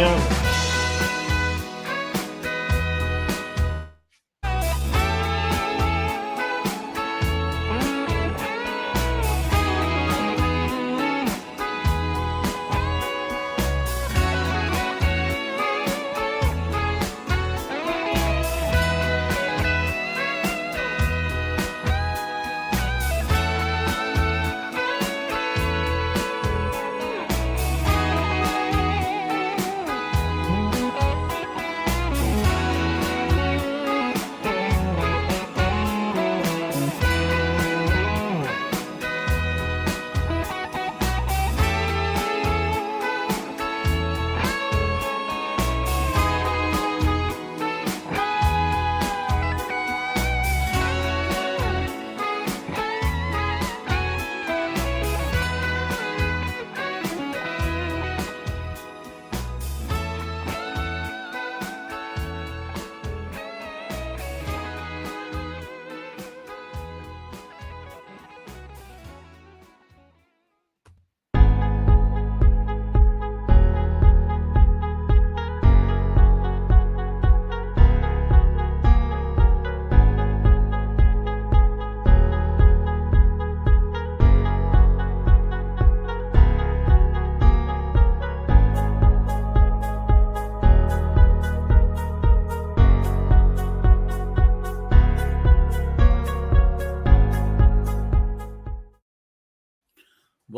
acompanhando.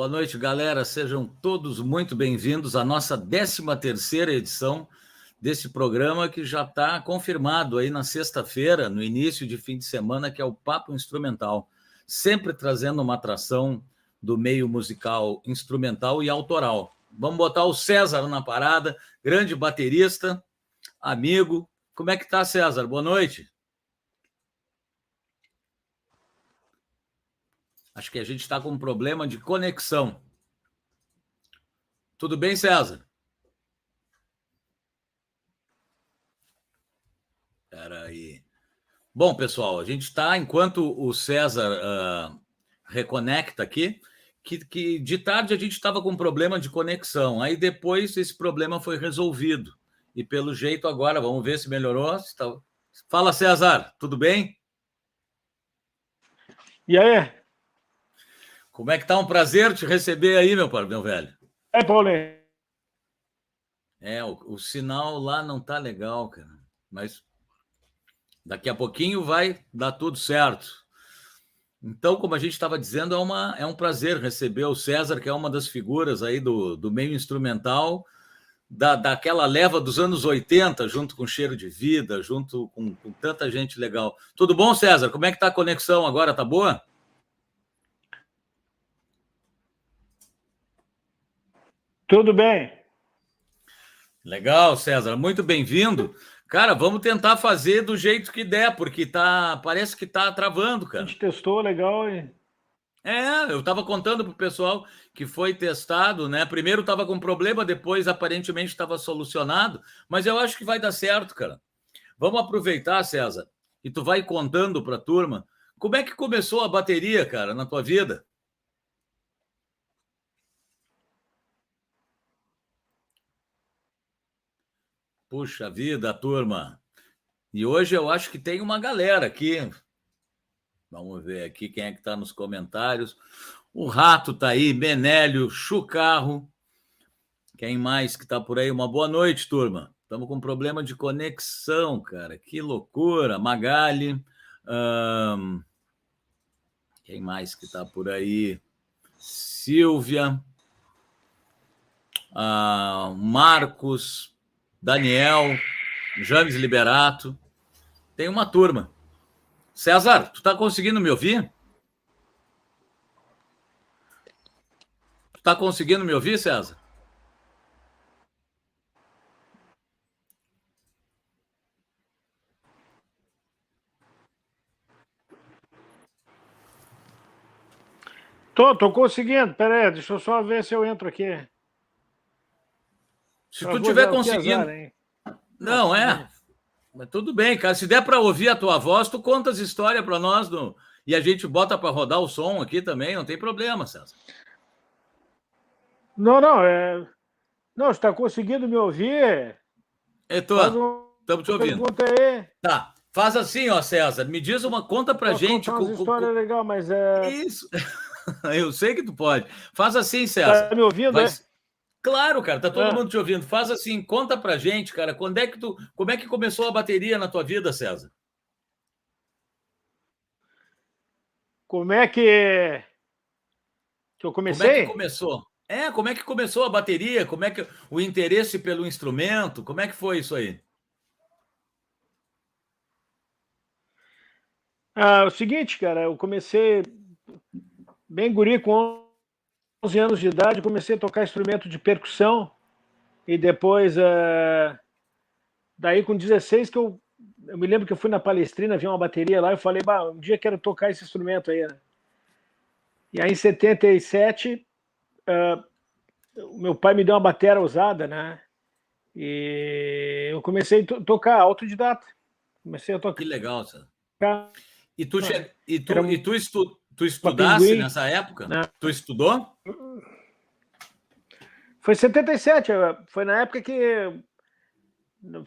Boa noite, galera. Sejam todos muito bem-vindos à nossa 13 terceira edição desse programa que já está confirmado aí na sexta-feira, no início de fim de semana, que é o Papo Instrumental, sempre trazendo uma atração do meio musical instrumental e autoral. Vamos botar o César na parada, grande baterista, amigo. Como é que tá, César? Boa noite. Acho que a gente está com um problema de conexão. Tudo bem, César? Espera aí. Bom, pessoal, a gente está, enquanto o César uh, reconecta aqui, que, que de tarde a gente estava com um problema de conexão. Aí depois esse problema foi resolvido. E pelo jeito agora, vamos ver se melhorou. Fala, César, tudo bem? E aí? Como é que tá? Um prazer te receber aí, meu, meu velho. É, Paulinho. É, o, o, sinal lá não tá legal, cara. Mas daqui a pouquinho vai dar tudo certo. Então, como a gente estava dizendo, é, uma, é um prazer receber o César, que é uma das figuras aí do, do meio instrumental, da, daquela leva dos anos 80, junto com Cheiro de Vida, junto com, com tanta gente legal. Tudo bom, César? Como é que tá a conexão agora? Tá boa? Tudo bem. Legal, César, muito bem-vindo. Cara, vamos tentar fazer do jeito que der, porque tá, parece que tá travando, cara. A gente testou legal e é, eu estava contando para o pessoal que foi testado, né? Primeiro estava com problema, depois aparentemente estava solucionado, mas eu acho que vai dar certo, cara. Vamos aproveitar, César, e tu vai contando para a turma como é que começou a bateria, cara, na tua vida. Puxa vida, turma. E hoje eu acho que tem uma galera aqui. Vamos ver aqui quem é que está nos comentários. O Rato está aí, Benélio, Chucarro. Quem mais que está por aí? Uma boa noite, turma. Estamos com problema de conexão, cara. Que loucura. Magali. Quem mais que está por aí? Silvia. Ah, Marcos. Daniel, James Liberato. Tem uma turma. César, tu tá conseguindo me ouvir? Tu tá conseguindo me ouvir, César? Tô, tô conseguindo. Pera aí, deixa eu só ver se eu entro aqui. Se tu tiver conseguindo. Azar, não, é. Mas tudo bem, cara. Se der para ouvir a tua voz, tu conta as histórias para nós no... e a gente bota para rodar o som aqui também, não tem problema, César. Não, não, é. Não, está conseguindo me ouvir? Estou. Estamos te ouvindo. Pergunta aí. Tá. Faz assim, ó, César. Me diz uma conta pra Posso gente. Com, história legal, mas é. Isso. Eu sei que tu pode. Faz assim, César. Tá me ouvindo, Vai... é? Claro, cara, tá todo é. mundo te ouvindo. Faz assim, conta pra gente, cara, quando é que tu, como é que começou a bateria na tua vida, César? Como é que que eu comecei? Como é que começou? É, como é que começou a bateria? Como é que o interesse pelo instrumento? Como é que foi isso aí? Ah, o seguinte, cara, eu comecei bem guri com 11 anos de idade, comecei a tocar instrumento de percussão e depois, uh, daí com 16 que eu, eu me lembro que eu fui na Palestrina, vi uma bateria lá, eu falei, bah, um dia quero tocar esse instrumento aí, né? E aí em 77, uh, o meu pai me deu uma bateria usada, né? E eu comecei a to tocar autodidata. Comecei a tocar. Que legal, senhor. E tu, che... e tu, e tu, estu... tu estudasse nessa época? Né? Tu estudou? Foi 77, foi na época que.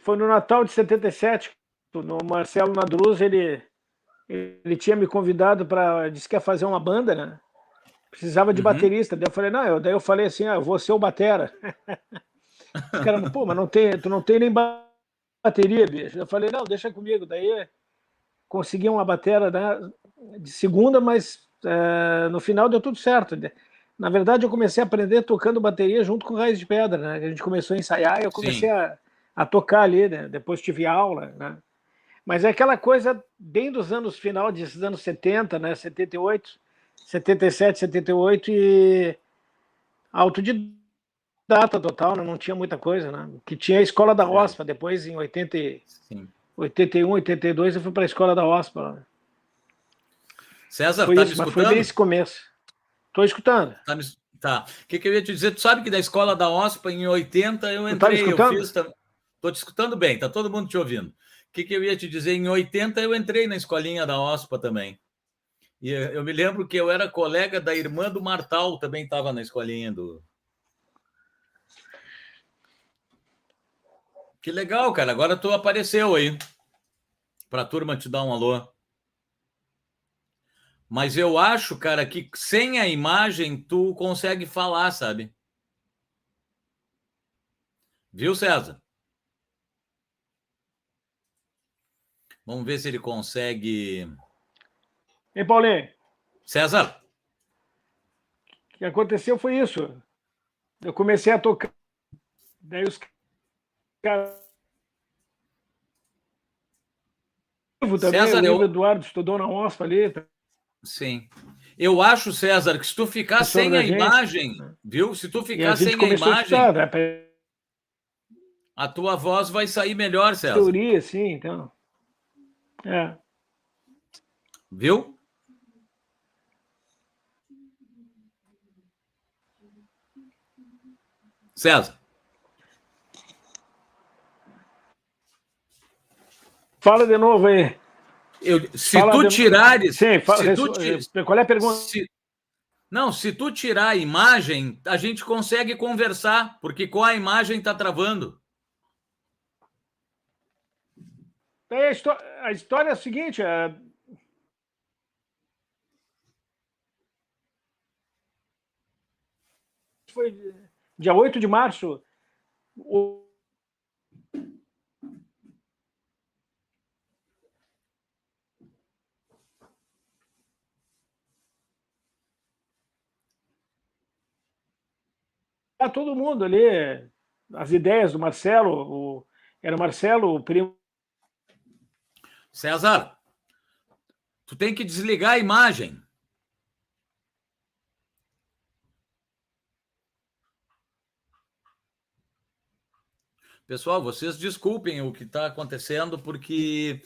Foi no Natal de 77, no Marcelo Nadruz, ele, ele tinha me convidado para. Disse que ia fazer uma banda, né? Precisava de uhum. baterista. Daí eu falei, não, eu, daí eu falei assim, ah, eu vou ser o Batera. Os caras, pô, mas não tem, tu não tem nem bateria, bicho. Eu falei, não, deixa comigo. Daí consegui uma bateria né, de segunda, mas é, no final deu tudo certo. Na verdade, eu comecei a aprender tocando bateria junto com Raiz de Pedra, né? A gente começou a ensaiar e eu comecei a, a, tocar ali, né? Depois tive aula, né? Mas é aquela coisa bem dos anos final desses anos 70, né? 78, 77, 78 e autodidata total, né? não tinha muita coisa, né? Que tinha a escola da OSPA, depois em 80, Sim. 81, 82 eu fui para a escola da OSPA. César, foi tá isso, me escutando? Foi bem esse começo. Estou escutando. Tá, tá. O que, que, eu ia te dizer? Tu sabe que da escola da OSPA, em 80, eu tá entrei, tá eu fiz. Estou te escutando bem, tá todo mundo te ouvindo. O que, que eu ia te dizer? Em 80, eu entrei na escolinha da OSPA também. E eu me lembro que eu era colega da irmã do Martal, também estava na escolinha do. Que legal, cara. Agora tu apareceu aí. Para a turma te dar um alô. Mas eu acho, cara, que sem a imagem tu consegue falar, sabe? Viu, César? Vamos ver se ele consegue. Ei, Paulinho. César. O que aconteceu foi isso. Eu comecei a tocar. Daí os Também, César, eu... Eduardo estudou na OSPA ali. Tá? Sim. Eu acho, César, que se tu ficar sem a imagem, viu? Se tu ficar a sem a imagem, a, estudar, né? a tua voz vai sair melhor, César. Teoria, sim, então. É. Viu? César. Fala de novo aí. Eu, se fala tu de... tirares. Sim, fala, se tu, qual é a pergunta? Se, não, se tu tirar a imagem, a gente consegue conversar, porque com a imagem está travando. É, a, história é a seguinte: é... foi dia 8 de março. O Tá todo mundo ali, as ideias do Marcelo, o, era o Marcelo, o primo. César, tu tem que desligar a imagem. Pessoal, vocês desculpem o que está acontecendo, porque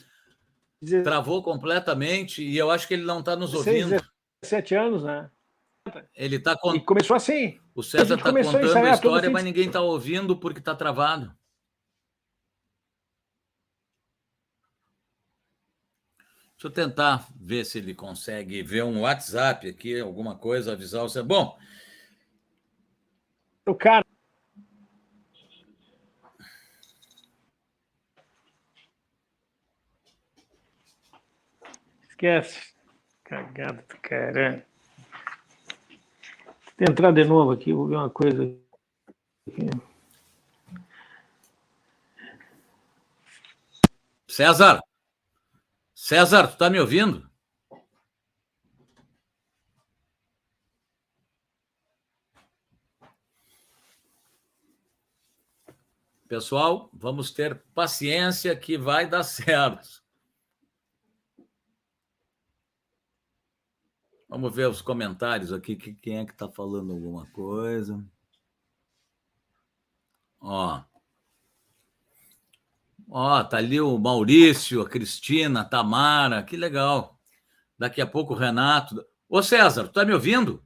travou completamente e eu acho que ele não está nos ouvindo. 17 anos, né? Ele tá con... E começou assim. O César está contando a, a história, assim. mas ninguém está ouvindo porque está travado. Deixa eu tentar ver se ele consegue ver um WhatsApp aqui, alguma coisa, avisar o César. Bom. O cara. Esquece. Cagado do caramba. Entrar de novo aqui, vou ver uma coisa aqui. César! César, tu tá me ouvindo? Pessoal, vamos ter paciência que vai dar certo. Vamos ver os comentários aqui. Quem é que está falando alguma coisa? Ó. Ó, tá ali o Maurício, a Cristina, a Tamara, que legal. Daqui a pouco o Renato. Ô César, tu tá me ouvindo?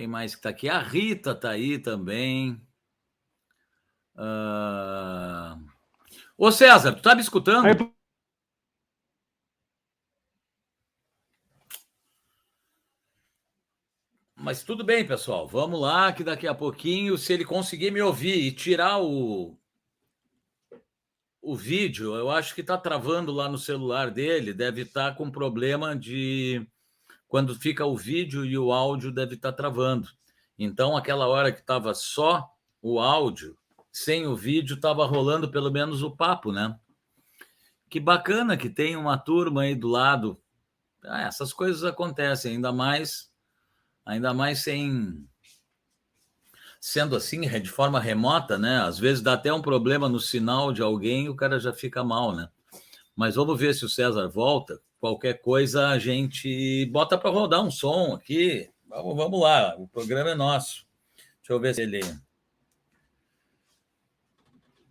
Quem mais que tá aqui? A Rita tá aí também. Uh... Ô César, tu tá me escutando? Aí... Mas tudo bem, pessoal. Vamos lá, que daqui a pouquinho, se ele conseguir me ouvir e tirar o, o vídeo, eu acho que está travando lá no celular dele, deve estar tá com problema de. Quando fica o vídeo e o áudio, deve estar tá travando. Então, aquela hora que estava só o áudio, sem o vídeo, estava rolando pelo menos o papo, né? Que bacana que tem uma turma aí do lado. Ah, essas coisas acontecem, ainda mais ainda mais sem sendo assim de forma remota, né? Às vezes dá até um problema no sinal de alguém e o cara já fica mal, né? Mas vamos ver se o César volta. Qualquer coisa a gente bota para rodar um som aqui. Vamos, vamos lá, o programa é nosso. Deixa eu ver se ele. Deixa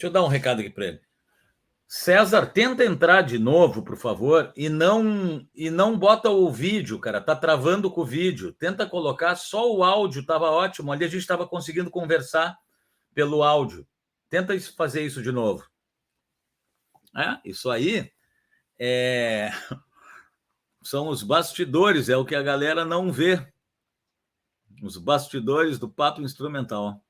eu dar um recado aqui para ele. César, tenta entrar de novo, por favor, e não e não bota o vídeo, cara. Tá travando com o vídeo. Tenta colocar só o áudio, tava ótimo. Ali a gente estava conseguindo conversar pelo áudio. Tenta fazer isso de novo. É, isso aí é... são os bastidores, é o que a galera não vê. Os bastidores do papo instrumental.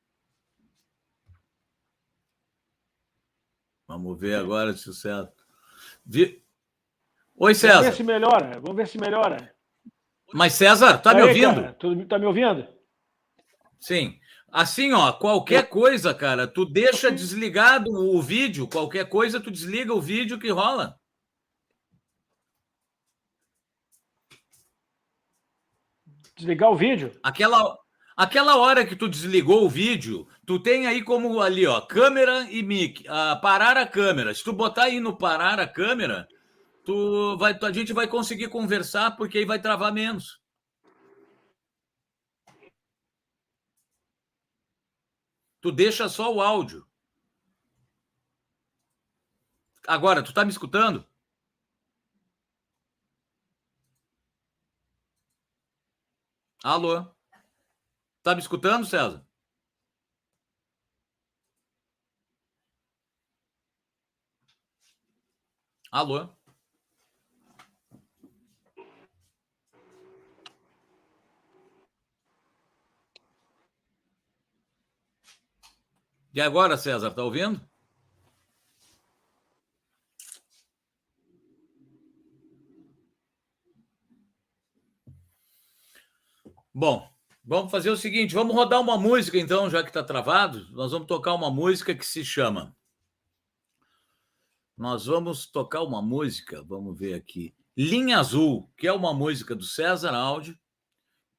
Vamos ver agora se o César. Vi... Oi, César. Vamos ver se melhora. Vamos ver se melhora. Mas, César, tá Aí, me ouvindo? Cara, tu tá me ouvindo? Sim. Assim, ó, qualquer coisa, cara, tu deixa desligado o vídeo, qualquer coisa, tu desliga o vídeo que rola. Desligar o vídeo? Aquela, Aquela hora que tu desligou o vídeo, tu tem aí como ali, ó, câmera e mic, uh, parar a câmera. Se tu botar aí no parar a câmera, tu vai, a gente vai conseguir conversar porque aí vai travar menos. Tu deixa só o áudio. Agora, tu tá me escutando? Alô? Tá me escutando, César? Alô? E agora, César, tá ouvindo? Bom, Vamos fazer o seguinte, vamos rodar uma música então, já que está travado. Nós vamos tocar uma música que se chama. Nós vamos tocar uma música, vamos ver aqui. Linha Azul, que é uma música do César Áudio,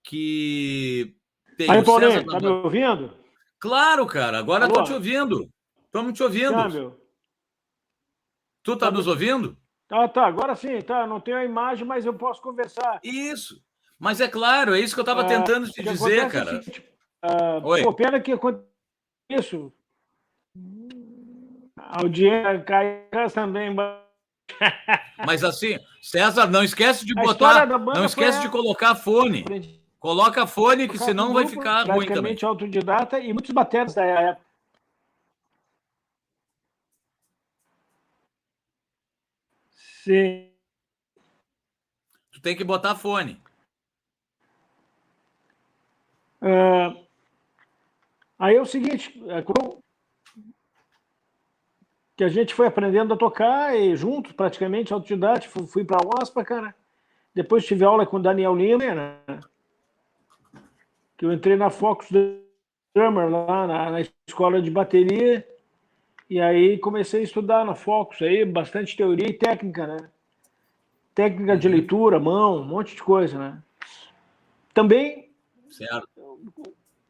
que tem Aí, Paulinho, tá me ouvindo? Claro, cara, agora estou te ouvindo. Estamos te ouvindo. Tá, meu. Tu tá, tá nos ouvindo? Tá, tá, agora sim, tá. Não tenho a imagem, mas eu posso conversar. Isso. Mas é claro, é isso que eu estava ah, tentando te dizer, é cara. Assim, uh, Oi. Pô, pena que isso. A audiência cai também. Mas assim, César, não esquece de botar, não esquece de colocar fone. Coloca fone, que senão vai ficar ruim também. autodidata e muitos bateras da época. Sim. Tu tem que botar fone. Uh, aí é o seguinte, é, que a gente foi aprendendo a tocar e junto, praticamente, autodidata, fui, fui para a OSPA, cara. Depois tive aula com o Daniel Lima, né? que eu entrei na Focus Drummer lá na, na, escola de bateria e aí comecei a estudar na Focus aí, bastante teoria e técnica, né? Técnica de leitura, mão, um monte de coisa, né? Também certo.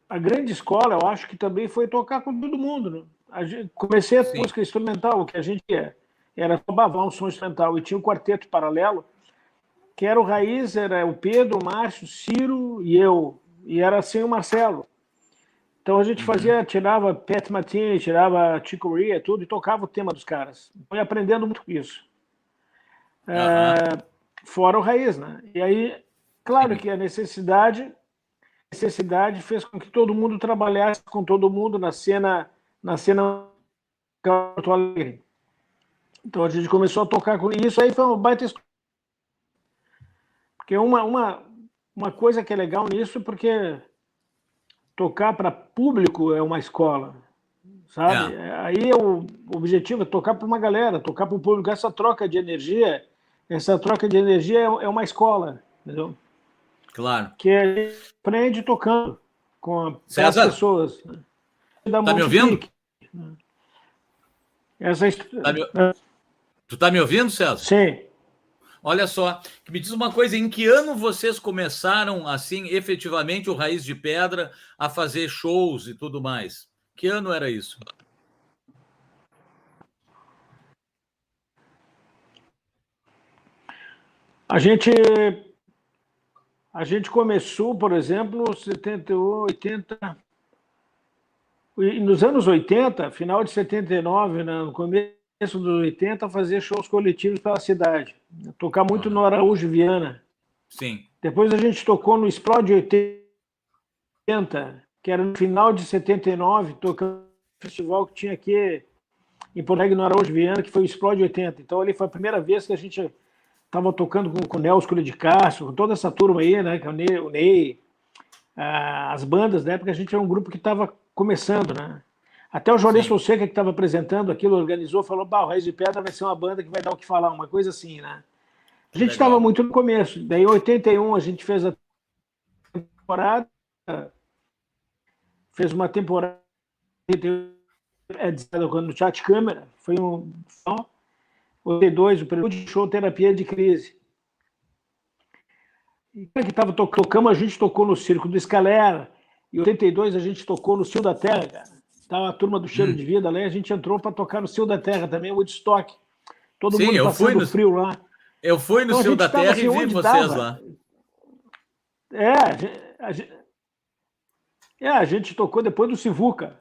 A grande escola, eu acho que também foi tocar com todo mundo, né? A gente, comecei a Sim. música instrumental, o que a gente é, era só bavar um som instrumental e tinha um quarteto paralelo que era o Raiz, era o Pedro, o Márcio, o Ciro e eu, e era assim o Marcelo. Então a gente fazia, uhum. tirava Pat Martini, tirava Chico Corea, tudo, e tocava o tema dos caras. Foi aprendendo muito com isso. Uhum. É, fora o raiz, né? E aí, claro que a necessidade, necessidade fez com que todo mundo trabalhasse com todo mundo na cena, na cena Porto Alegre. Então a gente começou a tocar com isso aí foi uma baita porque uma, uma, uma coisa que é legal nisso porque tocar para público é uma escola, sabe? É. Aí é o objetivo é tocar para uma galera, tocar para o público. Essa troca de energia, essa troca de energia é, é uma escola, entendeu? Claro. Que a gente aprende tocando com as pessoas. Né? Tá me ouvindo? Essa... Tá me... Tu tá me ouvindo, César? Sim. Olha só, me diz uma coisa: em que ano vocês começaram, assim, efetivamente, o Raiz de Pedra a fazer shows e tudo mais? Que ano era isso? A gente a gente começou, por exemplo, 70, 80 nos anos 80, final de 79, né, no começo dos 80 fazer shows coletivos pela cidade. Tocar muito no Araújo Viana. Sim. Depois a gente tocou no Explode 80, que era no final de 79, tocando um festival que tinha aqui em Porto Alegre, no Araújo Viana, que foi o Explode 80. Então ali foi a primeira vez que a gente estava tocando com, com o Nelson de Castro, com toda essa turma aí, né? O Ney, o Ney as bandas da época, a gente era um grupo que estava começando, né? Até o Jornalista Fonseca, que estava apresentando aquilo, organizou, falou: bah, o Raiz de Pedra vai ser uma banda que vai dar o que falar, uma coisa assim, né? A gente estava muito no começo. Daí, em 81, a gente fez a temporada, fez uma temporada é, no chat câmera, foi um. 82, o prelúdio show Terapia de Crise. E que estava tocando, a gente tocou no Circo do Escalera. Em 82 a gente tocou no Cio da Terra, cara. Tava a turma do Cheiro hum. de Vida lá, a gente entrou para tocar no Cio da Terra também, o Woodstock. Todo Sim, mundo eu fui no frio lá. Eu fui no então, Cio da Terra assim, e vi vocês tava. lá. É a, gente, é, a gente tocou depois do Sivuca.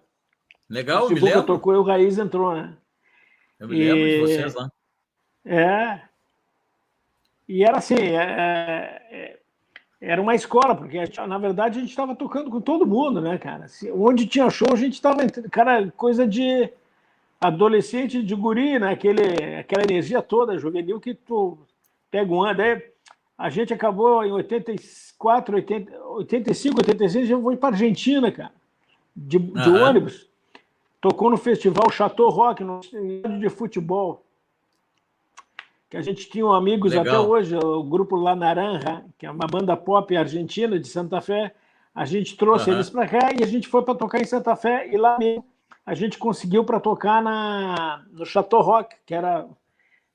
Legal, o Sivuca me lembro. tocou e o Raiz entrou, né? Eu me e... lembro de vocês lá. É. E era assim, é, é, é era uma escola, porque na verdade a gente estava tocando com todo mundo, né, cara? Onde tinha show, a gente estava. Cara, coisa de adolescente, de guri, né? Aquele, aquela energia toda juvenil que tu pega um ano. Daí a gente acabou em 84, 80, 85, 86, já foi para Argentina, cara, de, de uhum. ônibus. Tocou no festival Chateau Rock, no estádio de futebol que a gente tinha amigos Legal. até hoje, o grupo La Naranja, que é uma banda pop argentina de Santa Fé. A gente trouxe uhum. eles para cá e a gente foi para tocar em Santa Fé e lá mesmo a gente conseguiu para tocar na, no Chateau Rock, que era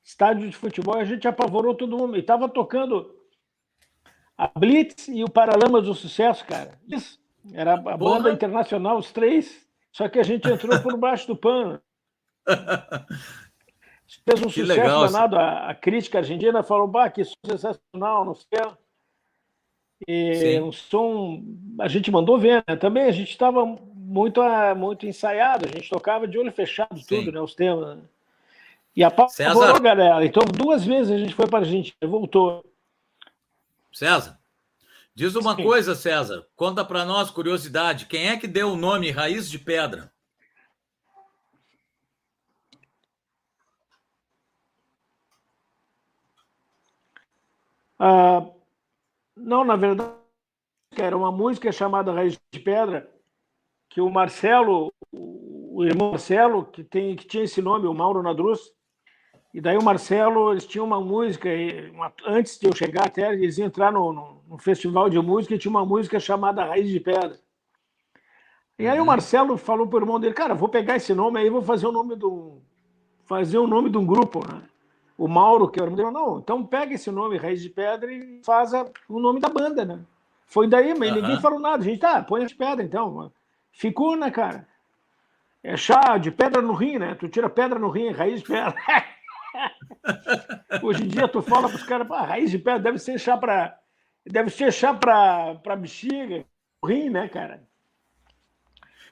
estádio de futebol, e a gente apavorou todo mundo. E estava tocando a Blitz e o Paralamas do Sucesso, cara. Isso. Era a banda internacional, os três, só que a gente entrou por baixo do pano. Fez um que sucesso legal, danado. A, a, crítica argentina falou: bah, que sensacional, não sei. E Sim. um som. A gente mandou ver, né? Também a gente estava muito, muito ensaiado, a gente tocava de olho fechado, Sim. tudo, né? Os temas. Né? E a César... galera. Então, duas vezes a gente foi para a Argentina, voltou. César, diz uma Sim. coisa, César. Conta para nós, curiosidade. Quem é que deu o nome Raiz de Pedra? Ah, não, na verdade, era uma música chamada Raiz de Pedra, que o Marcelo, o irmão Marcelo, que, tem, que tinha esse nome, o Mauro Nadruz, e daí o Marcelo, eles tinham uma música, uma, antes de eu chegar até, eles iam entrar no, no, no, festival de música e tinha uma música chamada Raiz de Pedra. E aí uhum. o Marcelo falou para o irmão dele, cara, vou pegar esse nome aí, vou fazer o nome do fazer o nome de um grupo, né? O Mauro, que é o irmão dele, não, então pega esse nome, Raiz de Pedra, e faz a, o nome da banda, né? Foi daí, mas uhum. ninguém falou nada. A gente, tá, põe as pedras então. Ficou, né, cara? É chá de pedra no rim, né? Tu tira pedra no rim, raiz de pedra. Hoje em dia tu fala para os caras, raiz de pedra deve ser chá para deve ser chá para bexiga, rim, né, cara?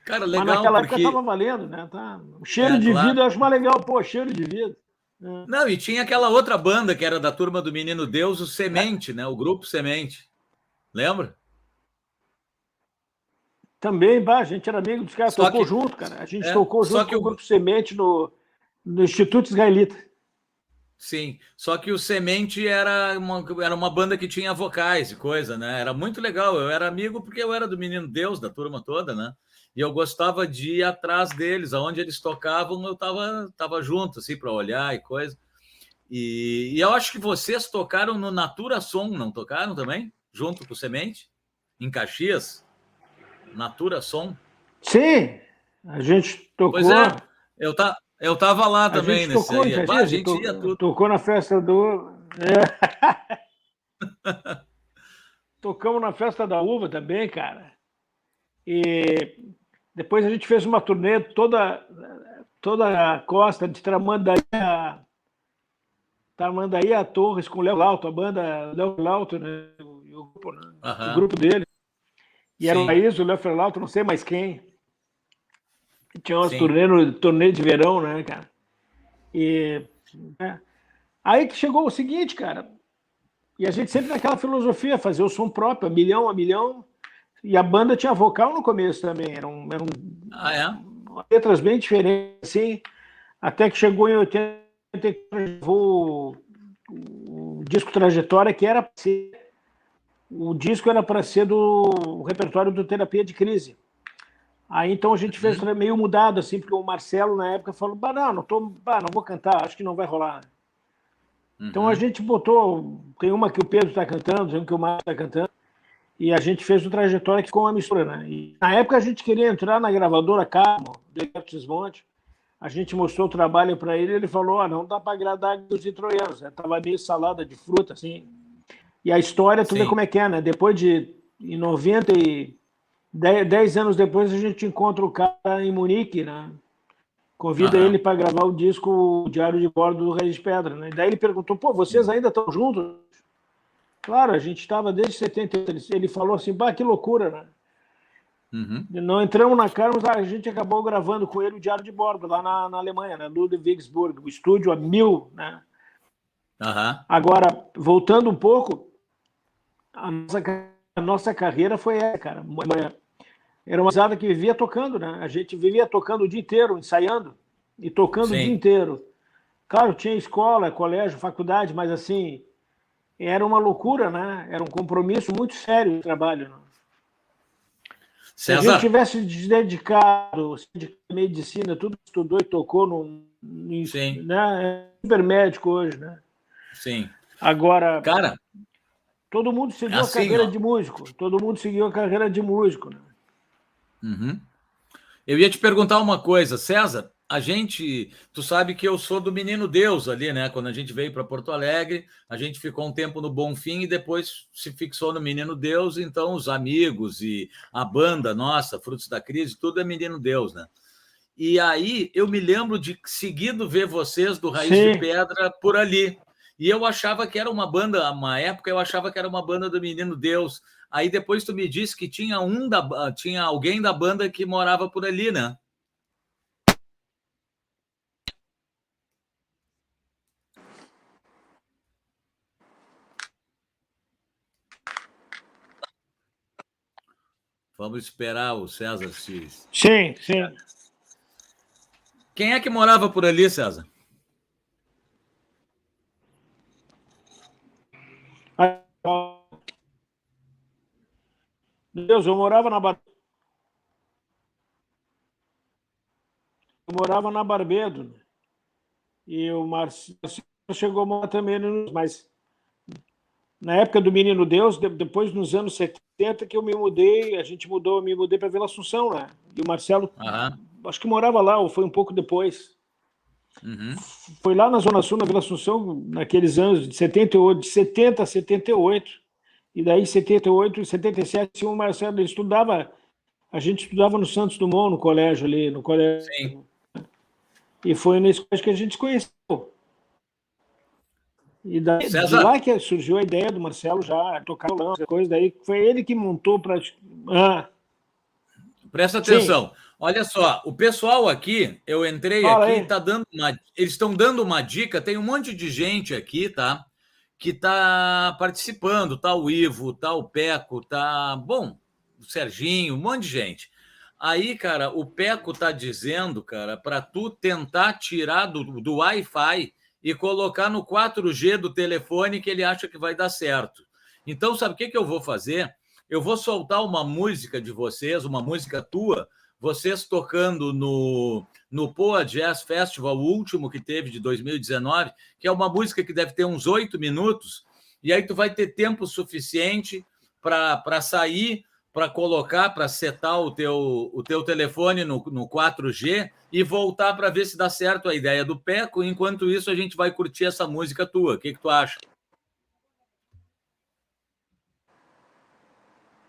Cara, legal. Mas naquela porque... época tava valendo, né? Tá... O cheiro é, de claro. vida eu acho mais legal, pô, cheiro de vida. É. Não, e tinha aquela outra banda que era da turma do Menino Deus, o Semente, é. né? O grupo Semente. Lembra? Também, bah, a gente era amigo dos caras, tocou que... junto, cara. A gente é, tocou junto com o grupo Semente no, no Instituto Israelita. Sim, só que o Semente era uma, era uma banda que tinha vocais e coisa, né? Era muito legal. Eu era amigo porque eu era do Menino Deus, da turma toda, né? E eu gostava de ir atrás deles, aonde eles tocavam, eu tava, tava junto, assim, para olhar e coisa. E, e, eu acho que vocês tocaram no Natura Som, não tocaram também? Junto com o Semente? Em Caxias? Natura Som? Sim, a gente tocou. Pois é, eu, tá, eu tava lá também nesse tocou, aí. a gente tocou, ia tudo. Tocou na festa do. É. Tocamos na festa da uva também, cara. E depois a gente fez uma turnê toda, toda a costa de Tramandaí a, Tramandaí a Torres com o Léo Lauto, a banda Léo Lauto, né? o, o, grupo, né? o grupo dele. E era o Laís, o Léo Ferlauto, não sei mais quem. Tinha umas turnê, no, turnê de verão, né, cara? E é. aí que chegou o seguinte, cara. E a gente sempre naquela filosofia, fazer o som próprio, a milhão a milhão. E a banda tinha vocal no começo também. Eram, eram ah, é? letras bem diferentes, assim. Até que chegou em 80, o, o disco Trajetória, que era para ser o disco era para ser do repertório do Terapia de Crise. Aí então a gente fez uhum. meio mudado, assim, porque o Marcelo na época falou: bah, não, não, tô, bah, não vou cantar, acho que não vai rolar. Uhum. Então a uhum. gente botou, tem uma que o Pedro está cantando, tem uma que o Marcelo está cantando, e a gente fez o trajetória que ficou uma mistura, né? E na época a gente queria entrar na gravadora Carmo, Hector Desmonte, a gente mostrou o trabalho para ele, ele falou: ah, não dá para agradar os troianos, estava meio salada de fruta, assim, e a história, tu Sim. vê como é que é, né? Depois de em 90 e 10, anos depois a gente encontra o cara em Munique, né? Convida uhum. ele para gravar o disco o Diário de Bordo do Reis de Pedra, né? E daí ele perguntou: "Pô, vocês ainda estão juntos?" Claro, a gente estava desde 78. Ele falou assim: "Bah, que loucura, né?" Uhum. Não entramos na cara, mas a gente acabou gravando com ele o Diário de Bordo lá na, na Alemanha, né? Ludwigsburg, o estúdio a mil, né? Uhum. Agora, voltando um pouco, a nossa, a nossa carreira foi essa, cara. Era uma usada que vivia tocando, né? A gente vivia tocando o dia inteiro, ensaiando e tocando Sim. o dia inteiro. Claro, tinha escola, colégio, faculdade, mas assim, era uma loucura, né? Era um compromisso muito sério o trabalho. Né? Se a gente tivesse dedicado à medicina, tudo estudou e tocou no, Sim. Né? É super médico hoje, né? Sim. Agora, cara, Todo mundo seguiu assim, a carreira ó. de músico. Todo mundo seguiu a carreira de músico. Né? Uhum. Eu ia te perguntar uma coisa, César. A gente, tu sabe que eu sou do Menino Deus ali, né? Quando a gente veio para Porto Alegre, a gente ficou um tempo no Bonfim e depois se fixou no Menino Deus. Então, os amigos e a banda nossa, Frutos da Crise, tudo é Menino Deus, né? E aí eu me lembro de seguido ver vocês do Raiz Sim. de Pedra por ali. E eu achava que era uma banda, uma época eu achava que era uma banda do Menino Deus. Aí depois tu me disse que tinha um da tinha alguém da banda que morava por ali, né? Vamos esperar o César se. Sim, sim. Quem é que morava por ali, César? Deus, eu morava na Bar... Eu morava na Barbedo. Né? E o Marcelo chegou a morar também, mas na época do Menino Deus, depois nos anos 70 que eu me mudei, a gente mudou, me mudei para Vila Assunção, né? E o Marcelo, uhum. acho que morava lá, ou foi um pouco depois. Uhum. Foi lá na Zona Sul, na Vila Assunção, naqueles anos de 78, de 70 a 78. E daí, 78 77, o Marcelo ele estudava, a gente estudava no Santos Dumont, no colégio ali, no colégio. Sim. E foi nesse colégio que a gente se conheceu. E daí, de lá que surgiu a ideia do Marcelo já tocar violão, coisa daí, foi ele que montou para. Ah. Presta atenção. Sim. Olha só, o pessoal aqui, eu entrei Fala aqui, tá dando uma, eles estão dando uma dica. Tem um monte de gente aqui, tá? Que tá participando, tá o Ivo, tá o Peco, tá bom, o Serginho, um monte de gente. Aí, cara, o Peco tá dizendo, cara, para tu tentar tirar do, do Wi-Fi e colocar no 4G do telefone que ele acha que vai dar certo. Então, sabe o que, que eu vou fazer? Eu vou soltar uma música de vocês, uma música tua, vocês tocando no, no Poa Jazz Festival, o último que teve de 2019, que é uma música que deve ter uns oito minutos, e aí tu vai ter tempo suficiente para sair para colocar, para setar o teu, o teu telefone no, no 4G e voltar para ver se dá certo a ideia do Peco. Enquanto isso, a gente vai curtir essa música tua. O que, que tu acha?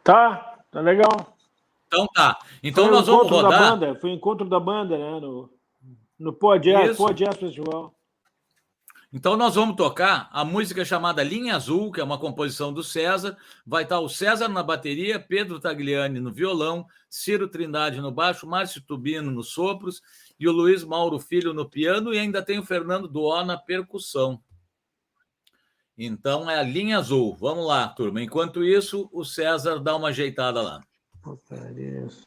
Tá, tá legal. Então tá. Então foi nós vamos rodar. Da banda, foi o encontro da banda, né? No, no Pô Jazz Festival. Então nós vamos tocar a música chamada Linha Azul, que é uma composição do César. Vai estar o César na bateria, Pedro Tagliani no violão, Ciro Trindade no baixo, Márcio Tubino nos sopros e o Luiz Mauro Filho no piano e ainda tem o Fernando Duó na percussão. Então é a linha azul. Vamos lá, turma. Enquanto isso, o César dá uma ajeitada lá. Apareço.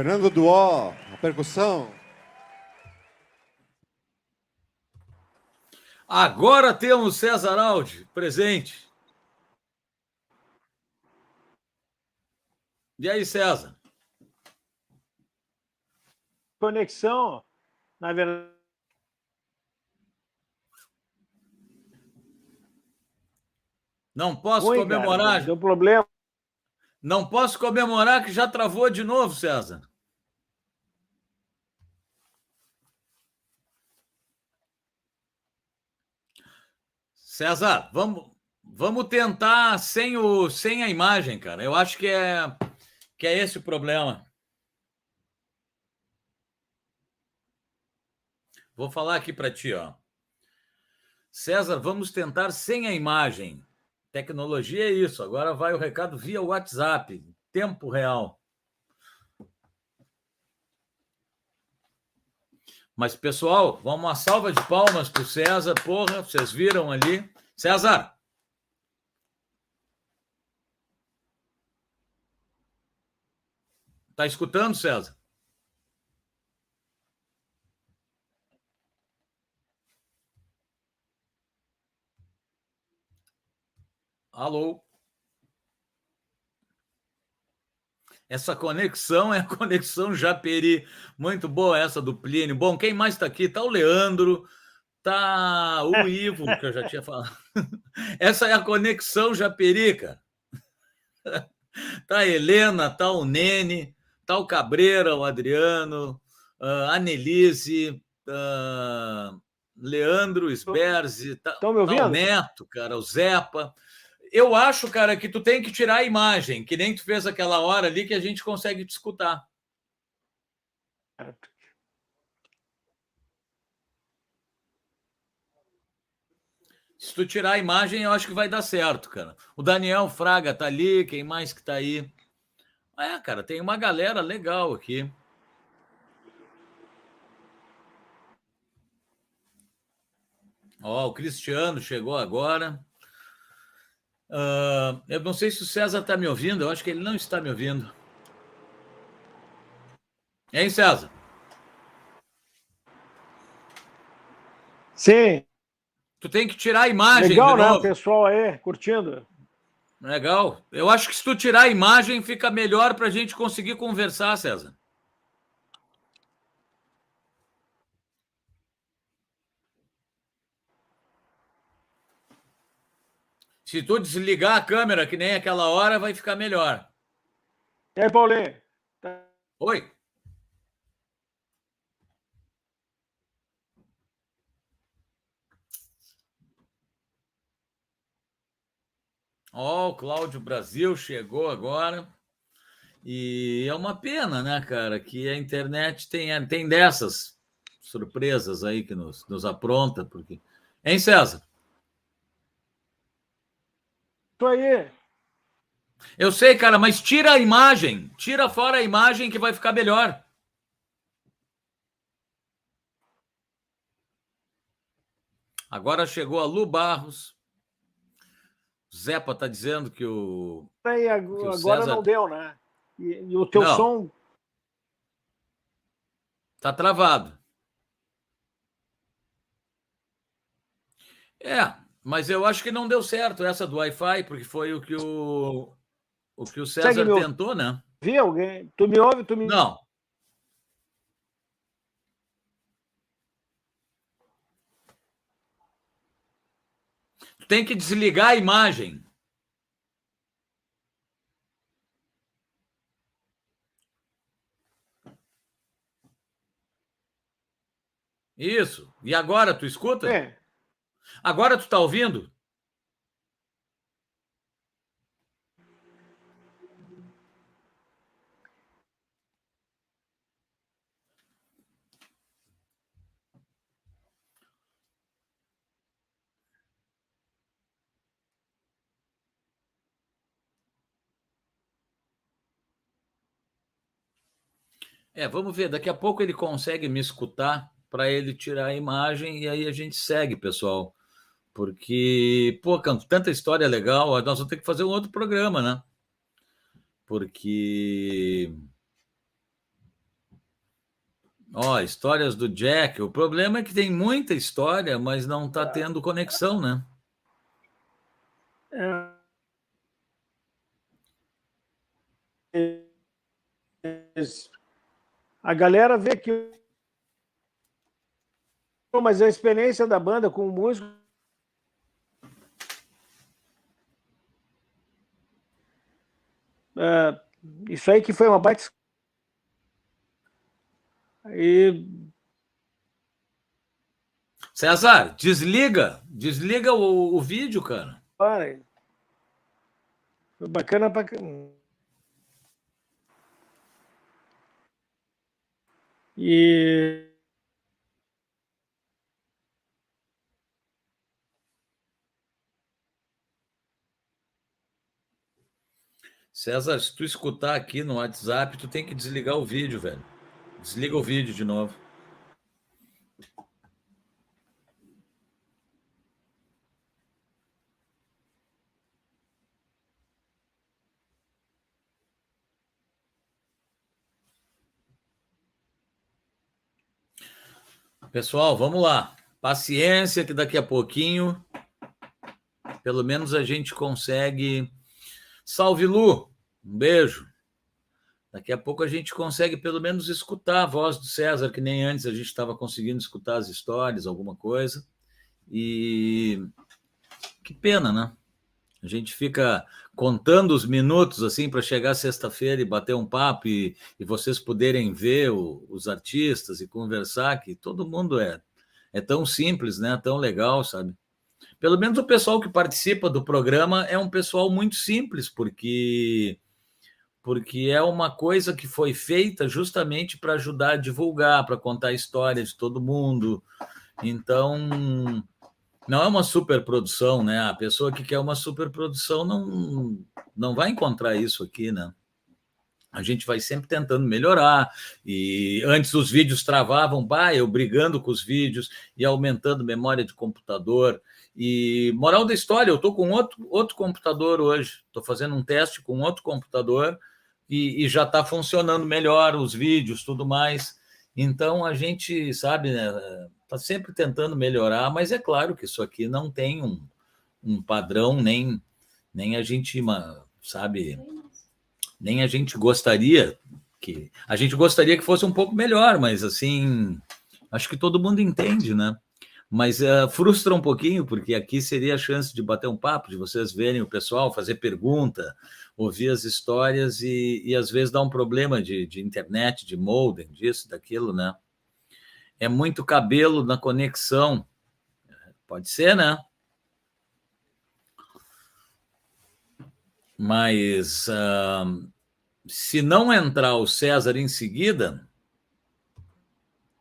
Fernando Duó, a percussão. Agora temos César Aldi presente. E aí, César? Conexão, na verdade. Não posso Oi, comemorar. Cara, deu problema. Não posso comemorar que já travou de novo, César. César, vamos, vamos tentar sem, o, sem a imagem, cara. Eu acho que é, que é esse o problema. Vou falar aqui para ti, ó. César, vamos tentar sem a imagem. Tecnologia é isso. Agora vai o recado via WhatsApp, tempo real. Mas, pessoal, vamos uma salva de palmas para o César. Porra, vocês viram ali. César. Tá escutando, César? Alô? Essa conexão é a conexão Japeri. Muito boa essa do Plínio. Bom, quem mais está aqui? Está o Leandro, tá o Ivo, que eu já tinha falado. Essa é a conexão Japeri, cara. Tá a Helena, tá o Nene, tá o Cabreira, o Adriano, a Nelise, Leandro Sberzi, tá, tá o Neto, cara, o Zepa eu acho, cara, que tu tem que tirar a imagem, que nem tu fez aquela hora ali que a gente consegue te escutar. Se tu tirar a imagem, eu acho que vai dar certo, cara. O Daniel Fraga tá ali, quem mais que tá aí? É, cara, tem uma galera legal aqui. Ó, o Cristiano chegou agora. Uh, eu não sei se o César está me ouvindo, eu acho que ele não está me ouvindo. Hein, César? Sim. Tu tem que tirar a imagem. Legal, né? O pessoal aí curtindo. Legal. Eu acho que se tu tirar a imagem, fica melhor para a gente conseguir conversar, César. Se tu desligar a câmera, que nem aquela hora, vai ficar melhor. E aí, Paulinho? Tá... Oi. Ó, oh, o Cláudio Brasil chegou agora. E é uma pena, né, cara, que a internet tem, tem dessas surpresas aí que nos, nos apronta, porque. Hein, César? Tô aí. Eu sei, cara, mas tira a imagem. Tira fora a imagem que vai ficar melhor. Agora chegou a Lu Barros. Zepa tá dizendo que o. Aí, agora, que o César... não deu, né? E, e o teu não. som. Tá travado. É, mas eu acho que não deu certo essa do Wi-Fi, porque foi o que o, o, que o César tentou, né? Vi alguém? Tu me ouve? Tu me... Não. Tem que desligar a imagem. Isso. E agora, tu escuta? É. Agora tu tá ouvindo? É, vamos ver. Daqui a pouco ele consegue me escutar para ele tirar a imagem e aí a gente segue, pessoal. Porque, pô, tanta história legal, nós vamos ter que fazer um outro programa, né? Porque. Ó, histórias do Jack. O problema é que tem muita história, mas não está tendo conexão, né? É... A galera vê que. Mas a experiência da banda com o músico Uh, isso aí que foi uma baita. E... César, desliga. Desliga o, o vídeo, cara. Para. Foi bacana pra. E. César, se tu escutar aqui no WhatsApp, tu tem que desligar o vídeo, velho. Desliga o vídeo de novo. Pessoal, vamos lá. Paciência, que daqui a pouquinho, pelo menos a gente consegue Salve, Lu! Um beijo. Daqui a pouco a gente consegue pelo menos escutar a voz do César, que nem antes a gente estava conseguindo escutar as histórias, alguma coisa. E que pena, né? A gente fica contando os minutos assim para chegar sexta-feira e bater um papo e, e vocês poderem ver o, os artistas e conversar, que todo mundo é, é tão simples, né? Tão legal, sabe? Pelo menos o pessoal que participa do programa é um pessoal muito simples, porque porque é uma coisa que foi feita justamente para ajudar a divulgar, para contar a história de todo mundo. Então, não é uma superprodução, né? A pessoa que quer uma superprodução não, não vai encontrar isso aqui, né? A gente vai sempre tentando melhorar. E antes os vídeos travavam, bah, eu brigando com os vídeos e aumentando memória de computador. E moral da história, eu estou com outro, outro computador hoje. Estou fazendo um teste com outro computador e, e já está funcionando melhor os vídeos, tudo mais. Então a gente sabe, né? Está sempre tentando melhorar, mas é claro que isso aqui não tem um, um padrão, nem, nem a gente, sabe, nem a gente gostaria que. A gente gostaria que fosse um pouco melhor, mas assim, acho que todo mundo entende, né? Mas uh, frustra um pouquinho, porque aqui seria a chance de bater um papo, de vocês verem o pessoal, fazer pergunta, ouvir as histórias e, e às vezes dá um problema de, de internet, de modem, disso, daquilo, né? é muito cabelo na conexão. Pode ser, né? Mas uh, se não entrar o César em seguida.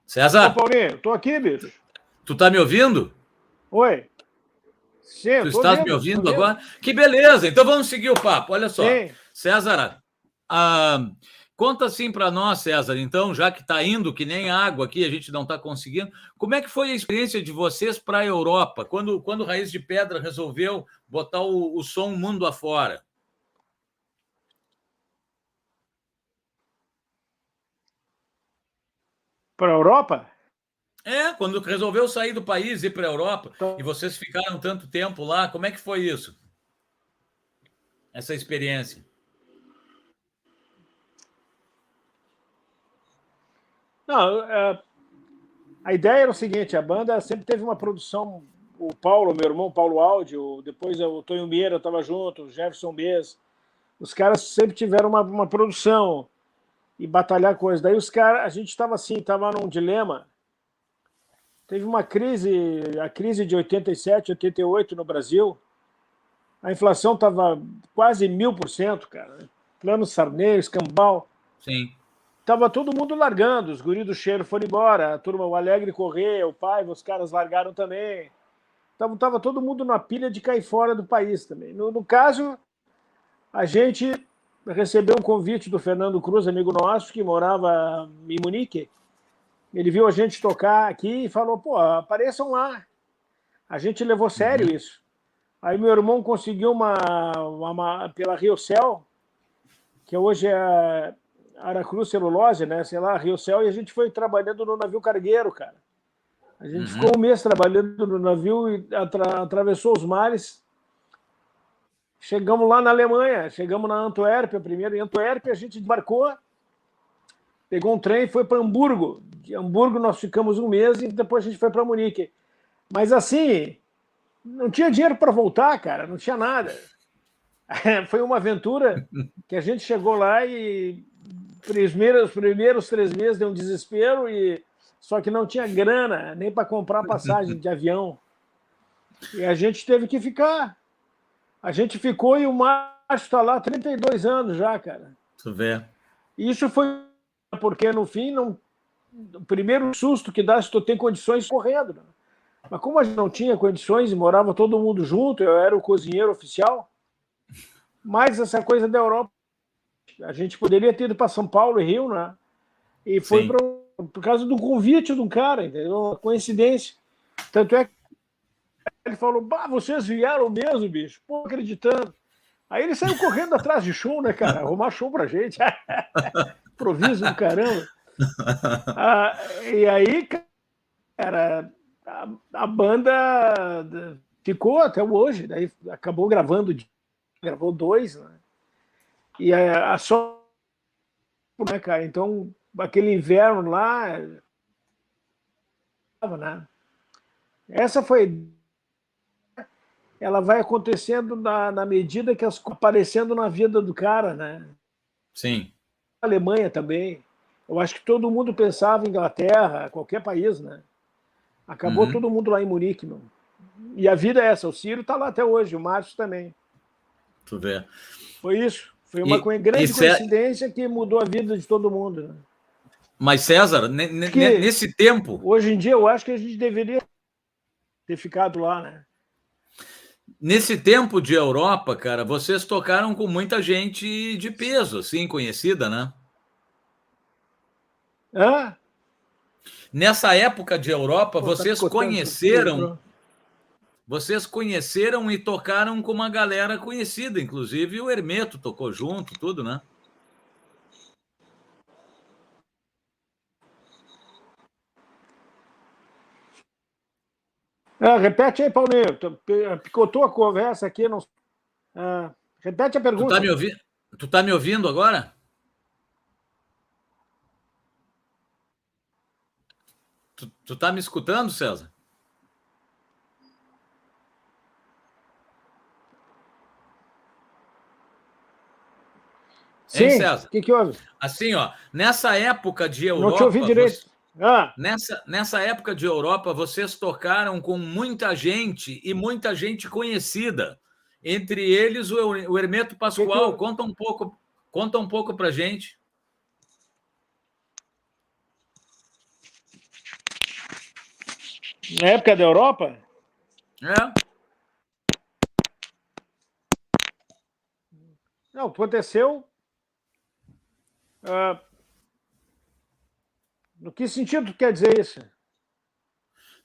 César? Ô, Paulinho, tô aqui, bicho. Tu tá me ouvindo? Oi. Sim, tu estás vendo, me ouvindo agora? Que beleza! Então vamos seguir o papo. Olha só. Sim. César, uh, Conta assim para nós, César, então, já que está indo que nem água aqui, a gente não está conseguindo, como é que foi a experiência de vocês para a Europa, quando, quando Raiz de Pedra resolveu botar o, o som mundo afora? Para a Europa? É, quando resolveu sair do país e ir para a Europa, então... e vocês ficaram tanto tempo lá, como é que foi isso? Essa experiência? Não, é, a ideia era o seguinte: a banda sempre teve uma produção. O Paulo, meu irmão Paulo Áudio, depois o Tonho Mieira estava junto, o Jefferson Bez. Os caras sempre tiveram uma, uma produção e batalhar coisas. Daí os caras, a gente estava assim, estava num dilema. Teve uma crise, a crise de 87, 88 no Brasil. A inflação estava quase mil por cento, cara. Plano Sarney, escambau. Sim. Tava todo mundo largando, os guris do cheiro foram embora, a turma, o Alegre correu, o pai, os caras largaram também. Tava, tava todo mundo na pilha de cair fora do país também. No, no caso, a gente recebeu um convite do Fernando Cruz, amigo nosso, que morava em Munique. Ele viu a gente tocar aqui e falou: pô, apareçam lá. A gente levou sério uhum. isso. Aí meu irmão conseguiu uma, uma, pela Rio Cell, que hoje é Aracruz Celulose, né? Sei lá, Rio Céu, e a gente foi trabalhando no navio cargueiro, cara. A gente uhum. ficou um mês trabalhando no navio e atra atravessou os mares. Chegamos lá na Alemanha, chegamos na Antuérpia primeiro. Em Antuérpia a gente embarcou, pegou um trem e foi para Hamburgo. De Hamburgo nós ficamos um mês e depois a gente foi para Munique. Mas assim, não tinha dinheiro para voltar, cara, não tinha nada. foi uma aventura que a gente chegou lá e primeiros, os primeiros três meses deu um desespero e só que não tinha grana nem para comprar passagem de avião. E a gente teve que ficar. A gente ficou e o macho está lá há 32 anos já, cara. Tu vê. Isso foi porque no fim não o primeiro susto que dá se tu tem condições correndo. Né? Mas como a gente não tinha condições e morava todo mundo junto, eu era o cozinheiro oficial, mas essa coisa da Europa a gente poderia ter ido para São Paulo e Rio, né? E foi pra, por causa do convite de um cara, entendeu? Uma coincidência. Tanto é que ele falou: Bah, vocês vieram mesmo, bicho? Pô, acreditando. Aí ele saiu correndo atrás de show, né, cara? Arrumar show pra gente. Improviso do caramba. Ah, e aí, era a, a banda ficou até hoje, daí acabou gravando, gravou dois, né? E a, a só, né, cara? Então, aquele inverno lá, né? Essa foi ela vai acontecendo na, na medida que as aparecendo na vida do cara, né? Sim. Alemanha também. Eu acho que todo mundo pensava em Inglaterra, qualquer país, né? Acabou uhum. todo mundo lá em Munique, meu. E a vida é essa. O Ciro está lá até hoje, o Márcio também. Tu vê. Foi isso. Foi uma e, grande e coincidência que mudou a vida de todo mundo. Né? Mas, César, nesse tempo. Hoje em dia, eu acho que a gente deveria ter ficado lá, né? Nesse tempo de Europa, cara, vocês tocaram com muita gente de peso, assim, conhecida, né? Hã? Nessa época de Europa, Pô, tá vocês tá conheceram. Vocês conheceram e tocaram com uma galera conhecida, inclusive o Hermeto tocou junto, tudo, né? É, repete aí, Paulinho. Picotou a conversa aqui. Não... É, repete a pergunta. Tu tá, me ouvindo? tu tá me ouvindo agora? Tu, tu tá me escutando, César? Sim, César? O que, que houve? Assim, ó, nessa época de Europa. Não te ouvi direito. Ah. nessa, nessa época de Europa, vocês tocaram com muita gente e muita gente conhecida. Entre eles, o, o Hermeto Pascoal. Conta um pouco, conta um pouco pra gente. Na época da Europa? É. Não, aconteceu. Uh, no que sentido quer dizer isso?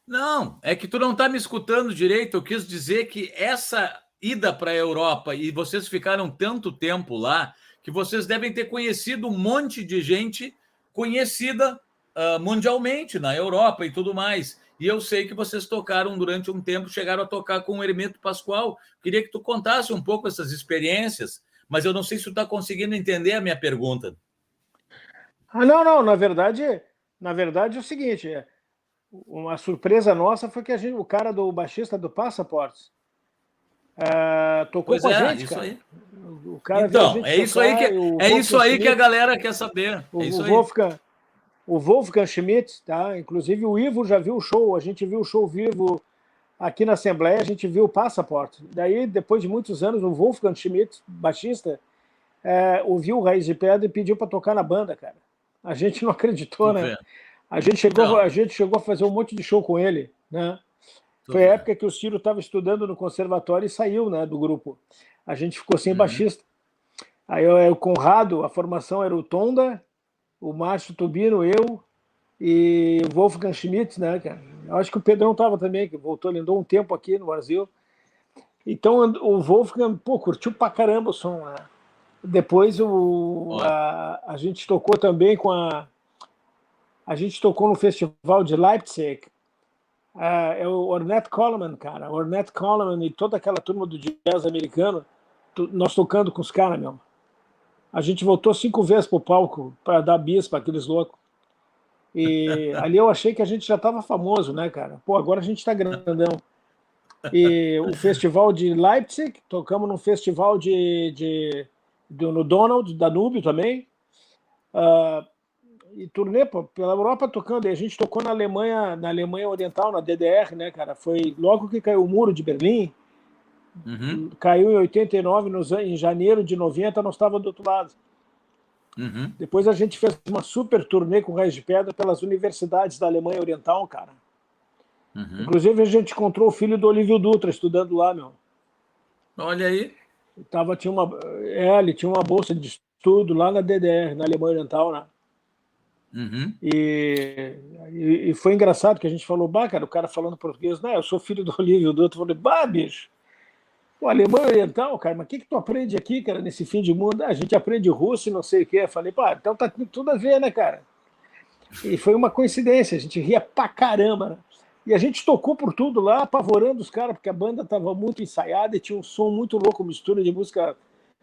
Não, é que tu não está me escutando direito. Eu quis dizer que essa ida para a Europa e vocês ficaram tanto tempo lá que vocês devem ter conhecido um monte de gente conhecida uh, mundialmente na Europa e tudo mais. E eu sei que vocês tocaram durante um tempo, chegaram a tocar com o Hermeto Pascoal. Queria que tu contasse um pouco essas experiências, mas eu não sei se tu está conseguindo entender a minha pergunta. Ah, não, não. Na verdade, na verdade é o seguinte: é, uma surpresa nossa foi que gente, o cara do baixista do Passaportes é, tocou pois com é, a gente, isso cara. Cara então, é isso aí que é isso aí que a galera quer saber. O, é o Wolfgang, o Wolfgang Schmidt, tá? Inclusive o Ivo já viu o show, a gente viu o show vivo aqui na Assembleia, a gente viu o passaporte. Daí, depois de muitos anos, o Wolfgang Schmidt, baixista, é, ouviu o Raiz de Pedra e pediu para tocar na banda, cara. A gente não acreditou, né? A gente, chegou, a gente chegou a fazer um monte de show com ele, né? Foi a época que o Ciro estava estudando no conservatório e saiu né, do grupo. A gente ficou sem uhum. baixista. Aí o Conrado, a formação era o Tonda, o Márcio Tubino, eu e o Wolfgang Schmidt, né, cara? Eu acho que o Pedrão estava também, que voltou, ele andou um tempo aqui no Brasil. Então o Wolfgang, pô, curtiu pra caramba o som, né? Depois o, a, a gente tocou também com a. A gente tocou no festival de Leipzig. Uh, é o Ornette Coleman, cara. Ornette Coleman e toda aquela turma do jazz americano, nós tocando com os caras, meu. A gente voltou cinco vezes pro palco para dar bis para aqueles loucos. E ali eu achei que a gente já estava famoso, né, cara? Pô, agora a gente está grandão. E o festival de Leipzig, tocamos no festival de, de, no Donald, Danúbio também. Uh, e turnê pela Europa tocando. E a gente tocou na Alemanha, na Alemanha Oriental, na DDR, né, cara? Foi logo que caiu o muro de Berlim. Uhum. Caiu em 89, nos, em janeiro de 90, nós estávamos do outro lado. Uhum. Depois a gente fez uma super turnê com Raiz de Pedra pelas universidades da Alemanha Oriental, cara. Uhum. Inclusive a gente encontrou o filho do Olívio Dutra estudando lá, meu. Olha aí. Tava, tinha uma, é, ele tinha uma bolsa de estudo lá na DDR, na Alemanha Oriental, né? Uhum. E, e, e, foi engraçado que a gente falou, bah, cara, o cara falando português, não, eu sou filho do Olívio Dutra. Eu falei, bah, bicho, o alemão oriental, cara, mas o que, que tu aprende aqui, cara, nesse fim de mundo? Ah, a gente aprende russo e não sei o quê. Eu falei, pá, então tá tudo a ver, né, cara? E foi uma coincidência, a gente ria pra caramba. Né? E a gente tocou por tudo lá, apavorando os caras, porque a banda estava muito ensaiada e tinha um som muito louco, mistura de música,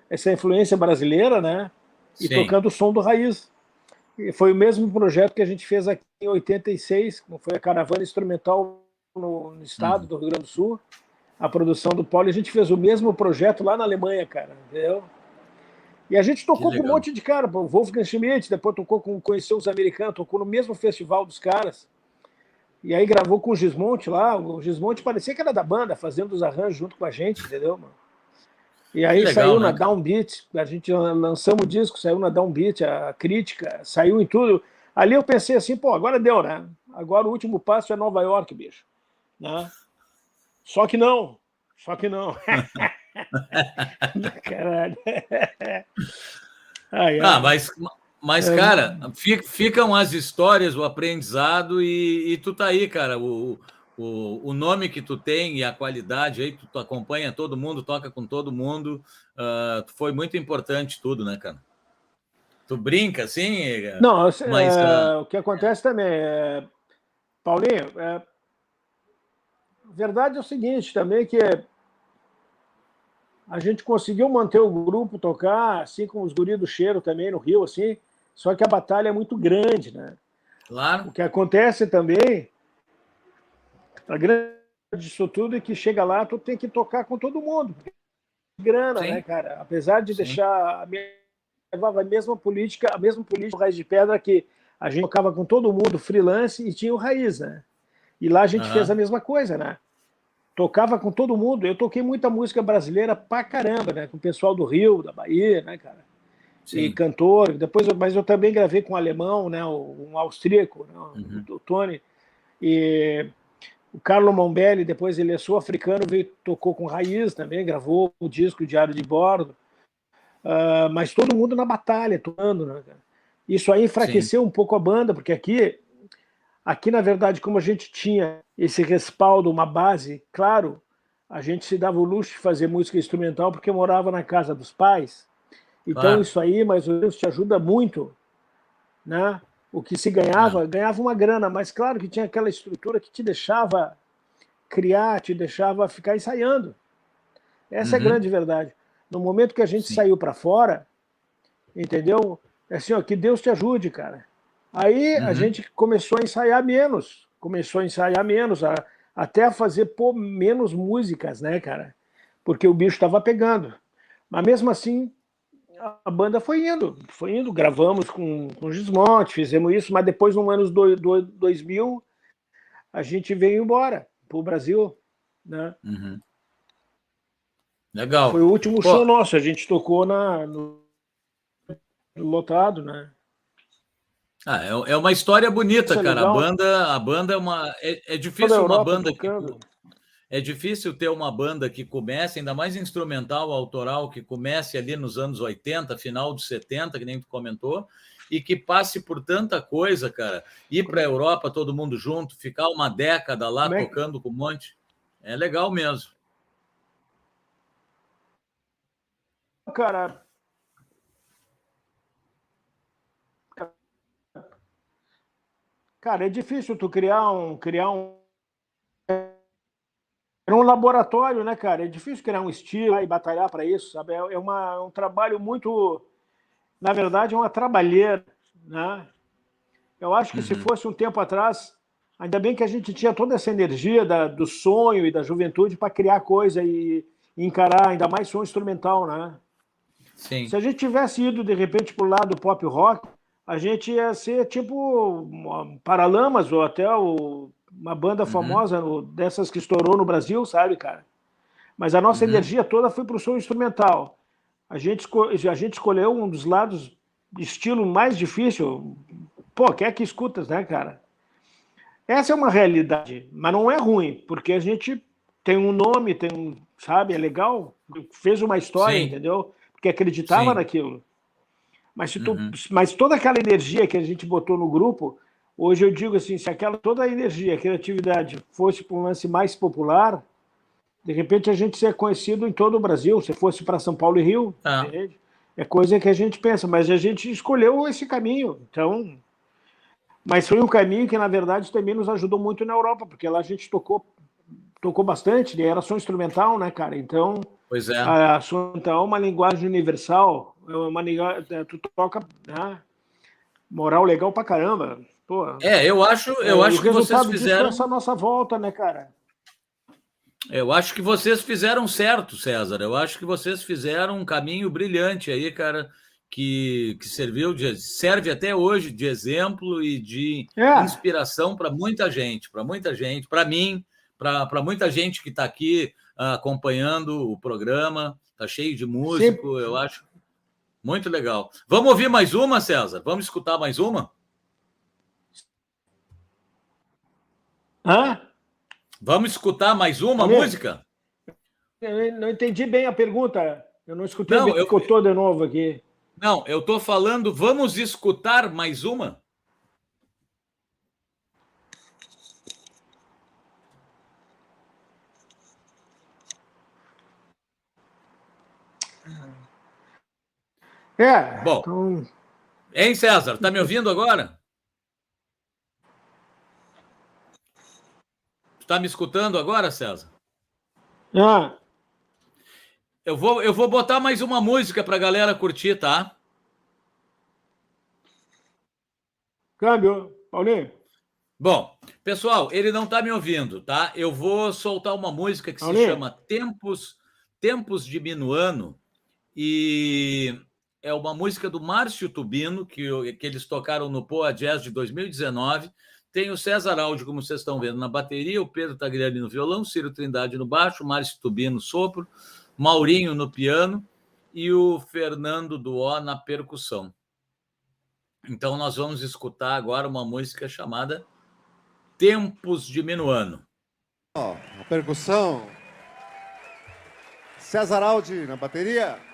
essa influência brasileira, né? E Sim. tocando o som do raiz. E foi o mesmo projeto que a gente fez aqui em 86, foi a caravana instrumental no, no estado uhum. do Rio Grande do Sul, a produção do Paulo, e a gente fez o mesmo projeto lá na Alemanha, cara, entendeu? E a gente tocou com um monte de cara, o Wolfgang Schmidt, depois tocou com, conheceu os americanos, tocou no mesmo festival dos caras. E aí gravou com o Gismonte lá. O Gismonte parecia que era da banda, fazendo os arranjos junto com a gente, entendeu, mano? E aí legal, saiu né? na Downbeat, a gente lançamos o disco, saiu na Downbeat, a crítica, saiu em tudo. Ali eu pensei assim, pô, agora deu, né? Agora o último passo é Nova York, bicho. Né? Só que não, só que não. Caralho. Ai, ai. Ah, mas, mas, é. cara, ficam as histórias, o aprendizado, e, e tu tá aí, cara. O, o, o nome que tu tem e a qualidade aí, tu, tu acompanha todo mundo, toca com todo mundo. Uh, foi muito importante tudo, né, cara? Tu brinca assim? Não, mas, é, uh... o que acontece também é. Paulinho, é, verdade é o seguinte também que a gente conseguiu manter o grupo tocar, assim como os guris do cheiro também no Rio, assim, só que a batalha é muito grande, né? Claro. O que acontece também, a grande disso tudo é que chega lá, tu tem que tocar com todo mundo. Grana, Sim. né, cara? Apesar de Sim. deixar a levava a mesma política, a mesma política raiz de pedra que a gente tocava com todo mundo freelance e tinha o raiz, né? E lá a gente uhum. fez a mesma coisa, né? Tocava com todo mundo. Eu toquei muita música brasileira pra caramba, né? Com o pessoal do Rio, da Bahia, né, cara? Sim. E cantor. Depois, mas eu também gravei com um alemão, né? Um austríaco, né? Uhum. o Tony. E o Carlo Mombelli, depois ele é sul-africano, veio tocou com Raiz também, gravou o disco Diário de Bordo. Uh, mas todo mundo na batalha, tocando, né? Isso aí enfraqueceu Sim. um pouco a banda, porque aqui Aqui, na verdade, como a gente tinha esse respaldo, uma base, claro, a gente se dava o luxo de fazer música instrumental porque morava na casa dos pais. Então, claro. isso aí, mais ou menos, te ajuda muito. Né? O que se ganhava, ganhava uma grana, mas claro que tinha aquela estrutura que te deixava criar, te deixava ficar ensaiando. Essa uhum. é a uhum. grande verdade. No momento que a gente Sim. saiu para fora, entendeu? É assim, ó, que Deus te ajude, cara. Aí uhum. a gente começou a ensaiar menos, começou a ensaiar menos, a, até a fazer pô, menos músicas, né, cara? Porque o bicho estava pegando. Mas mesmo assim, a banda foi indo, foi indo. Gravamos com, com Gismonte, fizemos isso, mas depois, no ano do, do, 2000, a gente veio embora para o Brasil, né? Uhum. Legal. Foi o último pô. show nosso, a gente tocou na, no, no lotado, né? Ah, é, é uma história bonita, é cara. A banda, a banda é uma. É, é difícil uma banda que. É difícil ter uma banda que comece, ainda mais instrumental, autoral, que comece ali nos anos 80, final dos 70, que nem tu comentou, e que passe por tanta coisa, cara. Ir para a Europa todo mundo junto, ficar uma década lá Como tocando é? com um monte. É legal mesmo. Cara, Cara, é difícil tu criar um criar um é um laboratório, né, cara? É difícil criar um estilo e batalhar para isso, sabe? É, é uma, é um trabalho muito, na verdade, é uma trabalheira, né? Eu acho que uhum. se fosse um tempo atrás, ainda bem que a gente tinha toda essa energia da, do sonho e da juventude para criar coisa e, e, encarar ainda mais som instrumental, né? Sim. Se a gente tivesse ido de repente para o lado pop rock, a gente ia ser tipo Paralamas ou até o, uma banda uhum. famosa dessas que estourou no Brasil, sabe, cara? Mas a nossa uhum. energia toda foi para o som instrumental. A gente, a gente escolheu um dos lados estilo mais difícil. Pô, quer que escutas, né, cara? Essa é uma realidade, mas não é ruim, porque a gente tem um nome, tem um, sabe, é legal, fez uma história, Sim. entendeu? Porque acreditava Sim. naquilo. Mas, se tu, uhum. mas toda aquela energia que a gente botou no grupo, hoje eu digo assim, se aquela toda a energia, a criatividade fosse para um lance mais popular, de repente a gente seria conhecido em todo o Brasil, se fosse para São Paulo e Rio, ah. é coisa que a gente pensa, mas a gente escolheu esse caminho. Então, Mas foi um caminho que, na verdade, também nos ajudou muito na Europa, porque lá a gente tocou, tocou bastante, né? era só instrumental, né, cara? Então, pois é. a, a sua é uma linguagem universal, é uma linguagem, é, tu toca, né? moral legal pra caramba. Pô, é, eu acho, eu é, acho que vocês fizeram essa nossa volta, né, cara? Eu acho que vocês fizeram certo, César. Eu acho que vocês fizeram um caminho brilhante aí, cara que, que serviu de, serve até hoje de exemplo e de é. inspiração para muita gente, para muita gente, para mim, para muita gente que está aqui uh, acompanhando o programa, está cheio de músico, eu acho muito legal. Vamos ouvir mais uma, César? Vamos escutar mais uma? Hã? Vamos escutar mais uma música? Eu não entendi bem a pergunta. Eu não escutei não, bem, eu... ficou de novo aqui. Não, eu estou falando, vamos escutar mais uma? É. Bom. Então... Hein, César? Tá me ouvindo agora? Está me escutando agora, César? Ah. Eu vou, eu vou botar mais uma música para a galera curtir, tá? Câmbio, Paulinho. Bom, pessoal, ele não está me ouvindo, tá? Eu vou soltar uma música que Paulinho. se chama Tempos, Tempos de Minuano e é uma música do Márcio Tubino, que, que eles tocaram no Poa Jazz de 2019. Tem o César Aldi, como vocês estão vendo, na bateria, o Pedro Tagliani no violão, Ciro Trindade no baixo, Márcio Tubino no sopro, Maurinho no piano e o Fernando Duó na percussão. Então nós vamos escutar agora uma música chamada Tempos de Minuano. Oh, a percussão. César Aldi na bateria.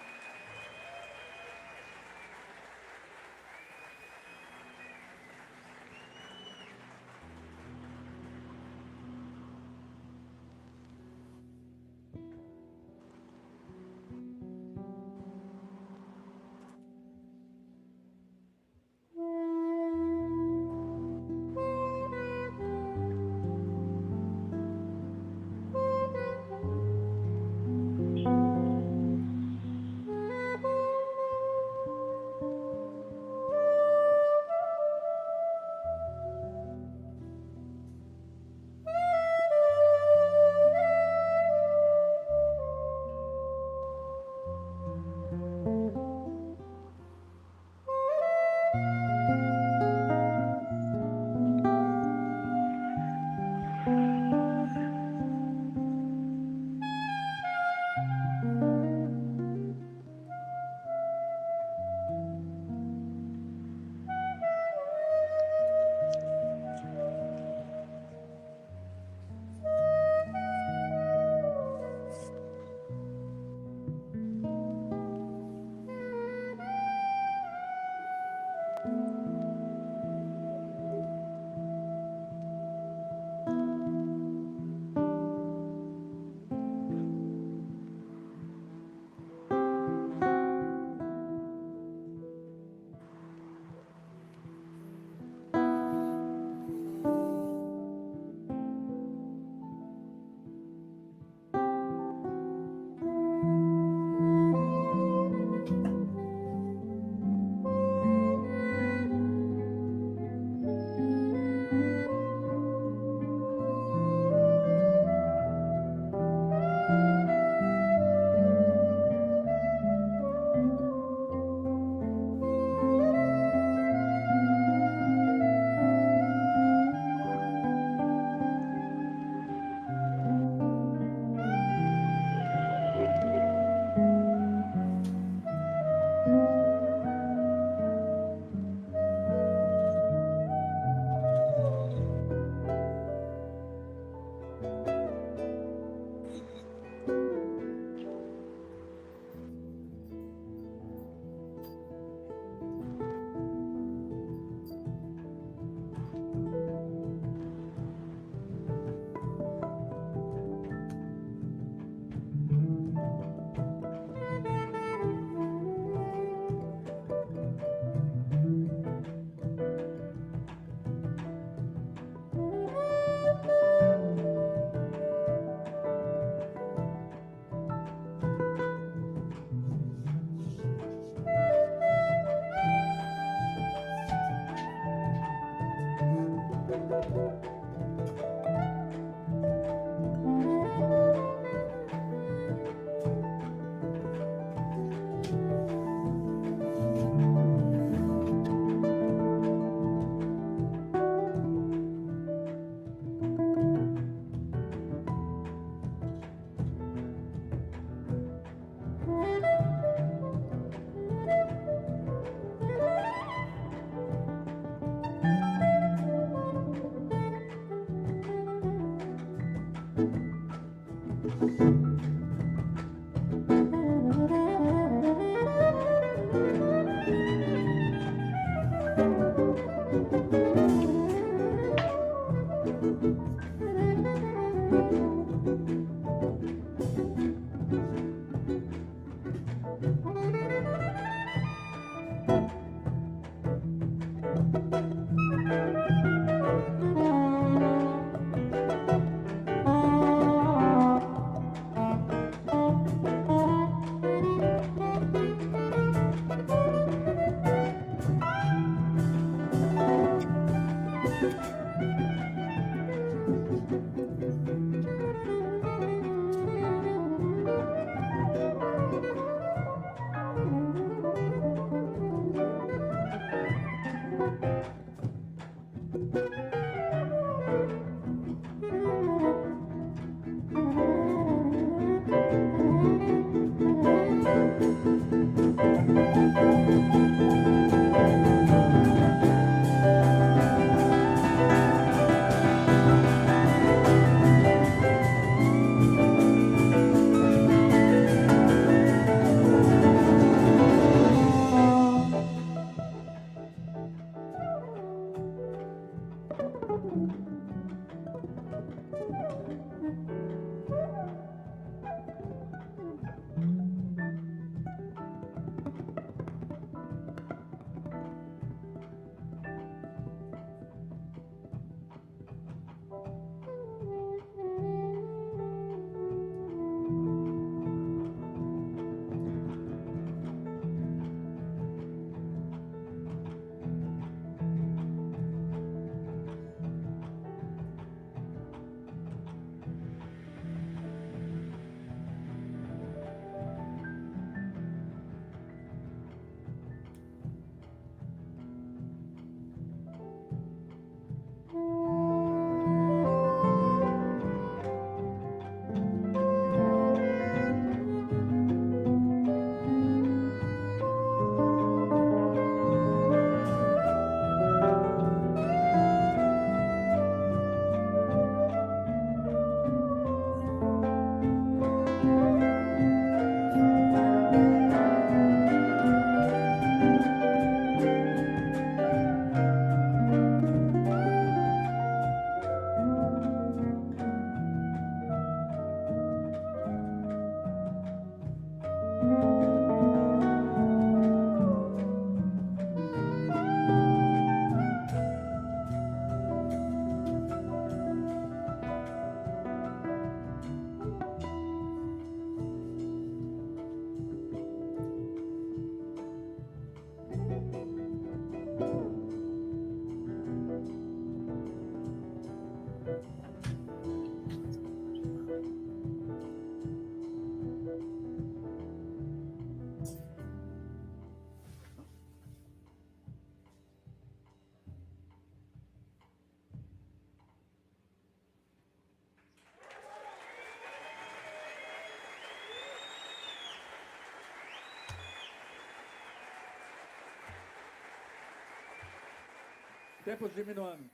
Tempo diminuindo.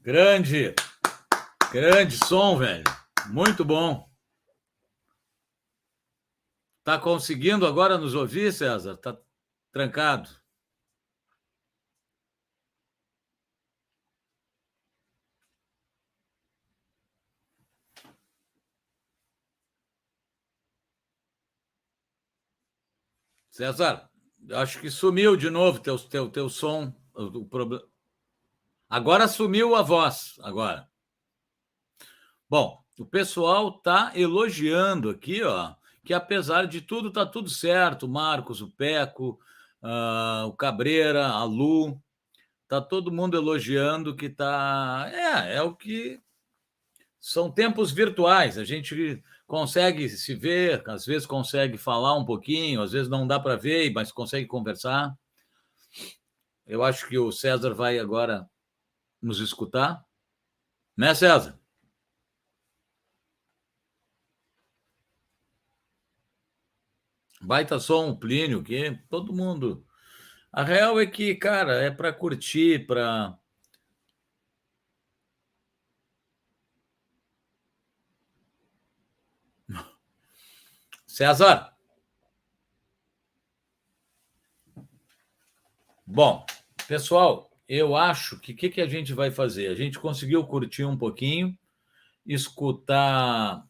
Grande. Grande som, velho. Muito bom. Tá conseguindo agora nos ouvir, César? Tá trancado. César, acho que sumiu de novo teu, teu, teu som. O, problema. Agora sumiu a voz. Agora. Bom, o pessoal está elogiando aqui, ó, que apesar de tudo está tudo certo. O Marcos, o Peco, uh, o Cabreira, a Lu, tá todo mundo elogiando que tá. É, é o que são tempos virtuais. A gente consegue se ver, às vezes consegue falar um pouquinho, às vezes não dá para ver, mas consegue conversar. Eu acho que o César vai agora nos escutar. Né, César? Baita som, Plínio, que todo mundo. A real é que, cara, é para curtir, para César. Bom, pessoal, eu acho que o que, que a gente vai fazer? A gente conseguiu curtir um pouquinho, escutar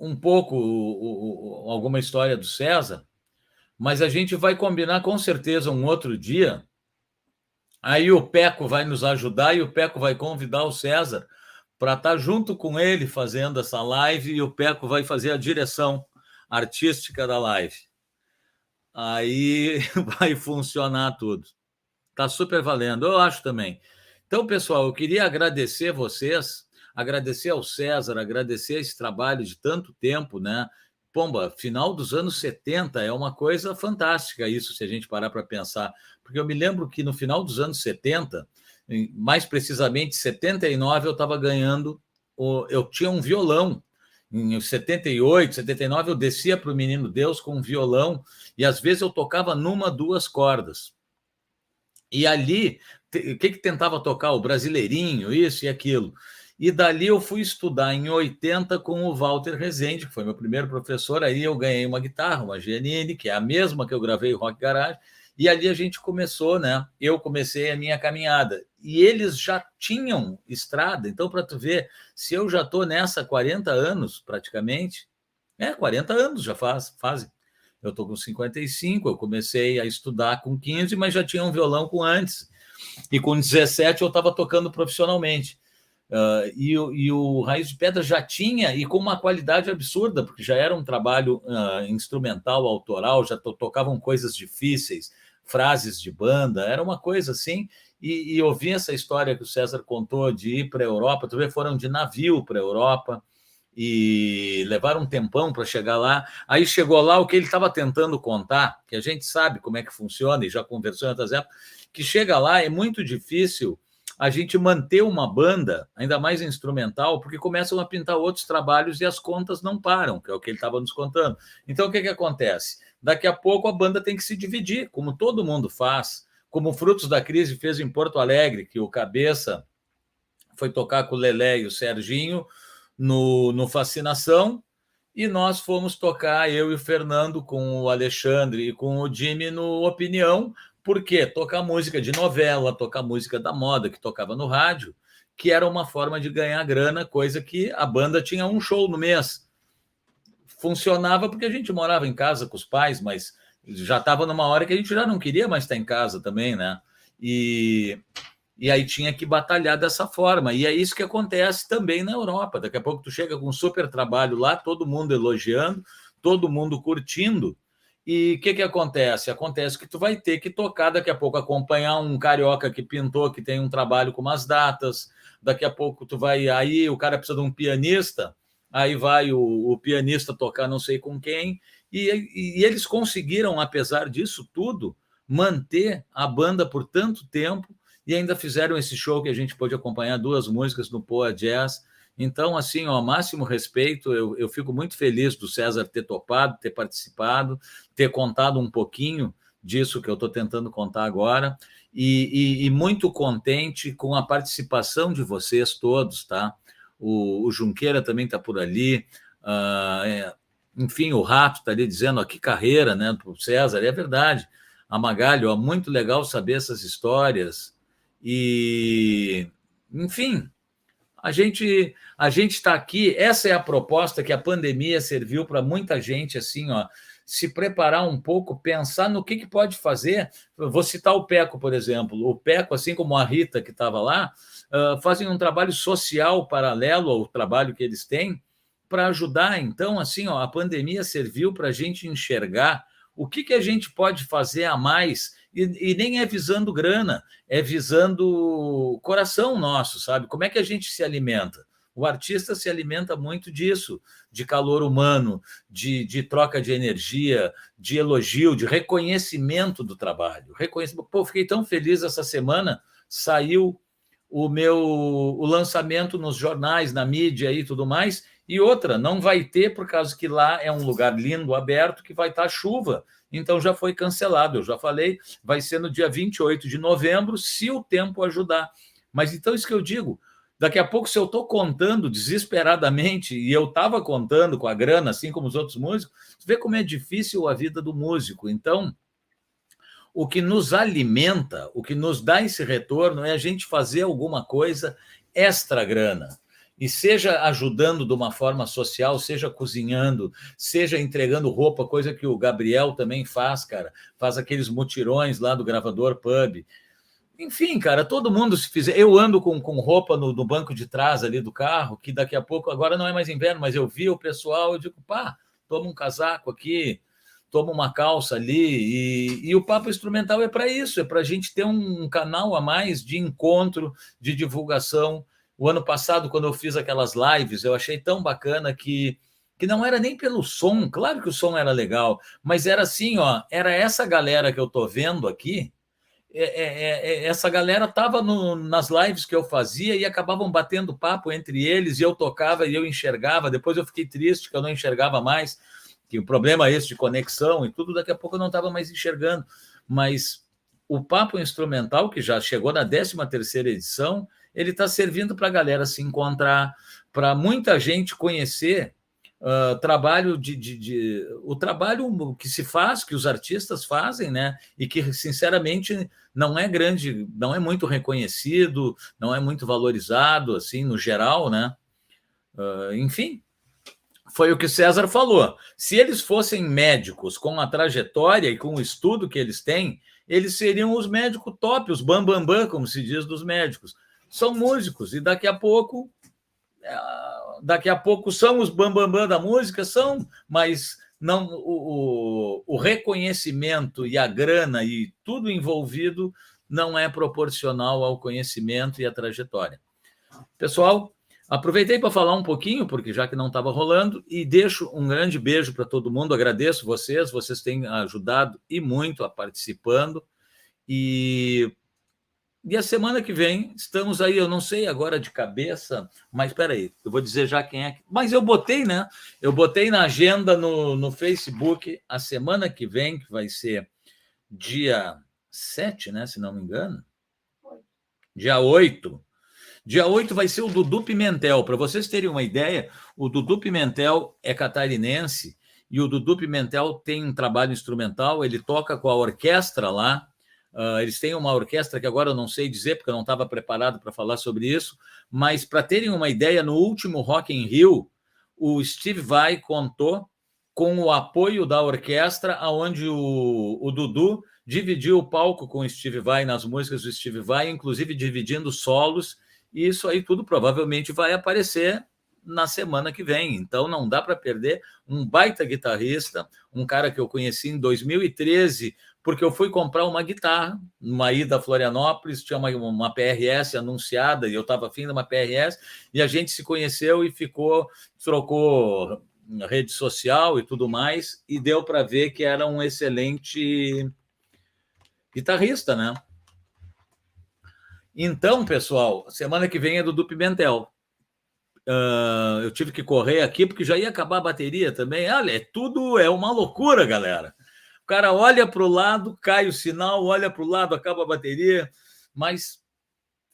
um pouco o, o, alguma história do César, mas a gente vai combinar com certeza um outro dia. Aí o Peco vai nos ajudar e o Peco vai convidar o César para estar tá junto com ele fazendo essa live e o Peco vai fazer a direção artística da live. Aí vai funcionar tudo. Tá super valendo, eu acho também. Então, pessoal, eu queria agradecer vocês, agradecer ao César, agradecer esse trabalho de tanto tempo, né? Pomba, final dos anos 70 é uma coisa fantástica isso, se a gente parar para pensar. Porque eu me lembro que no final dos anos 70, mais precisamente 79, eu estava ganhando, eu tinha um violão em 78, 79, eu descia para o Menino Deus com um violão e às vezes eu tocava numa, duas cordas. E ali, o que, que tentava tocar? O brasileirinho, isso e aquilo. E dali eu fui estudar em 80 com o Walter Rezende, que foi meu primeiro professor. Aí eu ganhei uma guitarra, uma Giannini, que é a mesma que eu gravei Rock Garage. E ali a gente começou, né? Eu comecei a minha caminhada. E eles já tinham estrada. Então, para tu ver, se eu já estou nessa há 40 anos, praticamente, é, 40 anos já faz, fazem. Eu estou com 55, eu comecei a estudar com 15, mas já tinha um violão com antes. E com 17 eu estava tocando profissionalmente. Uh, e, e, o Raiz de Pedra já tinha, e com uma qualidade absurda, porque já era um trabalho uh, instrumental, autoral, já to tocavam coisas difíceis, frases de banda, era uma coisa assim. E, e essa história que o César contou de ir para a Europa, tu vê, foram de navio para a Europa e levaram um tempão para chegar lá. Aí chegou lá o que ele estava tentando contar, que a gente sabe como é que funciona e já conversou em outras épocas, que chega lá é muito difícil a gente manter uma banda, ainda mais instrumental, porque começam a pintar outros trabalhos e as contas não param, que é o que ele estava nos contando. Então, o que, que acontece? Daqui a pouco a banda tem que se dividir, como todo mundo faz, como Frutos da Crise fez em Porto Alegre, que o Cabeça foi tocar com o Lelé e o Serginho no, no Fascinação, e nós fomos tocar, eu e o Fernando, com o Alexandre e com o Jimmy no Opinião, porque tocar música de novela, tocar música da moda que tocava no rádio, que era uma forma de ganhar grana, coisa que a banda tinha um show no mês. Funcionava porque a gente morava em casa com os pais, mas já estava numa hora que a gente já não queria mais estar em casa também, né? E, e aí tinha que batalhar dessa forma. E é isso que acontece também na Europa. Daqui a pouco tu chega com um super trabalho lá, todo mundo elogiando, todo mundo curtindo. E o que, que acontece? Acontece que tu vai ter que tocar daqui a pouco, acompanhar um carioca que pintou, que tem um trabalho com umas datas. Daqui a pouco tu vai aí, o cara precisa de um pianista aí vai o, o pianista tocar não sei com quem, e, e, eles conseguiram, apesar disso tudo, manter a banda por tanto tempo e ainda fizeram esse show que a gente pôde acompanhar duas músicas no Poa Jazz. Então, assim, ó, máximo respeito, eu, eu fico muito feliz do César ter topado, ter participado, ter contado um pouquinho disso que eu estou tentando contar agora. E, e, e, muito contente com a participação de vocês todos, tá? O, o Junqueira também está por ali. Uh, é, enfim, o Rato está ali dizendo, ó, que carreira, né, para o César, é verdade. A Magalho, ó, muito legal saber essas histórias. E, enfim, a gente a gente está aqui. Essa é a proposta que a pandemia serviu para muita gente, assim, ó, se preparar um pouco, pensar no que, que pode fazer. vou citar o Peco, por exemplo. O Peco, assim como a Rita, que estava lá, uh, fazem um trabalho social paralelo ao trabalho que eles têm para ajudar. Então, assim, ó, a pandemia serviu para a gente enxergar o que, que a gente pode fazer a mais. E, e, nem é visando grana, é visando coração nosso, sabe? Como é que a gente se alimenta? O artista se alimenta muito disso, de calor humano, de, de troca de energia, de elogio, de reconhecimento do trabalho. Reconhecimento. Pô, fiquei tão feliz essa semana, saiu o meu o lançamento nos jornais, na mídia e tudo mais, e outra, não vai ter, por causa que lá é um lugar lindo, aberto, que vai estar chuva. Então já foi cancelado. Eu já falei, vai ser no dia 28 de novembro, se o tempo ajudar. Mas então, isso que eu digo. Daqui a pouco, se eu estou contando desesperadamente, e eu estava contando com a grana, assim como os outros músicos, vê como é difícil a vida do músico. Então, o que nos alimenta, o que nos dá esse retorno é a gente fazer alguma coisa extra grana e seja ajudando de uma forma social, seja cozinhando, seja entregando roupa, coisa que o Gabriel também faz, cara, faz aqueles mutirões lá do gravador pub. Enfim, cara, todo mundo se fizer. Eu ando com, com roupa no, no, banco de trás ali do carro, que daqui a pouco, agora não é mais inverno, mas eu vi o pessoal, eu digo, pá, toma um casaco aqui, toma uma calça ali. E, e o papo instrumental é para isso, é para a gente ter um canal a mais de encontro, de divulgação o ano passado, quando eu fiz aquelas lives, eu achei tão bacana que, que não era nem pelo som, claro que o som era legal, mas era assim, ó, era essa galera que eu tô vendo aqui, é, é, é, é essa galera estava nas lives que eu fazia e acabavam batendo papo entre eles, e eu tocava e eu enxergava, depois eu fiquei triste que eu não enxergava mais, que o problema é esse de conexão e tudo, daqui a pouco eu não estava mais enxergando, mas o papo instrumental, que já chegou na 13 terceira edição, ele está servindo para a galera se encontrar, para muita gente conhecer uh, trabalho de, de, de, o trabalho que se faz, que os artistas fazem, né? E que sinceramente não é grande, não é muito reconhecido, não é muito valorizado assim no geral, né? Uh, enfim, foi o que César falou. Se eles fossem médicos com a trajetória e com o estudo que eles têm, eles seriam os médicos top, os bambambam, bam, bam, como se diz dos médicos são músicos e daqui a pouco é, daqui a pouco são os bambambam bam, bam da música, são, mas não o, o, o reconhecimento e a grana e tudo envolvido não é proporcional ao conhecimento e à trajetória. Pessoal, aproveitei para falar um pouquinho, porque já que não estava rolando, e deixo um grande beijo para todo mundo. Agradeço vocês, vocês têm ajudado e muito a participando. E e a semana que vem estamos aí, eu não sei agora de cabeça, mas espera aí, eu vou dizer já quem é. Mas eu botei, né? Eu botei na agenda no, no Facebook a semana que vem, que vai ser dia 7, né? Se não me engano. Dia 8. Dia 8 vai ser o Dudu Pimentel. Para vocês terem uma ideia, o Dudu Pimentel é catarinense e o Dudu Pimentel tem um trabalho instrumental, ele toca com a orquestra lá Uh, eles têm uma orquestra que agora eu não sei dizer, porque eu não estava preparado para falar sobre isso, mas para terem uma ideia, no último Rock in Rio, o Steve Vai contou com o apoio da orquestra, aonde o, o Dudu dividiu o palco com o Steve Vai nas músicas do Steve Vai, inclusive dividindo solos, e isso aí tudo provavelmente vai aparecer na semana que vem. Então não dá para perder um baita guitarrista, um cara que eu conheci em 2013 porque eu fui comprar uma guitarra numa ida a Florianópolis, tinha uma, uma PRS anunciada e eu estava afim de uma PRS, e a gente se conheceu e ficou, trocou rede social e tudo mais, e deu para ver que era um excelente guitarrista, né? Então, pessoal, semana que vem é do Du Pimentel. Uh, eu tive que correr aqui porque já ia acabar a bateria também. Olha, é tudo é uma loucura, galera. O cara olha para o lado, cai o sinal, olha para o lado, acaba a bateria, mas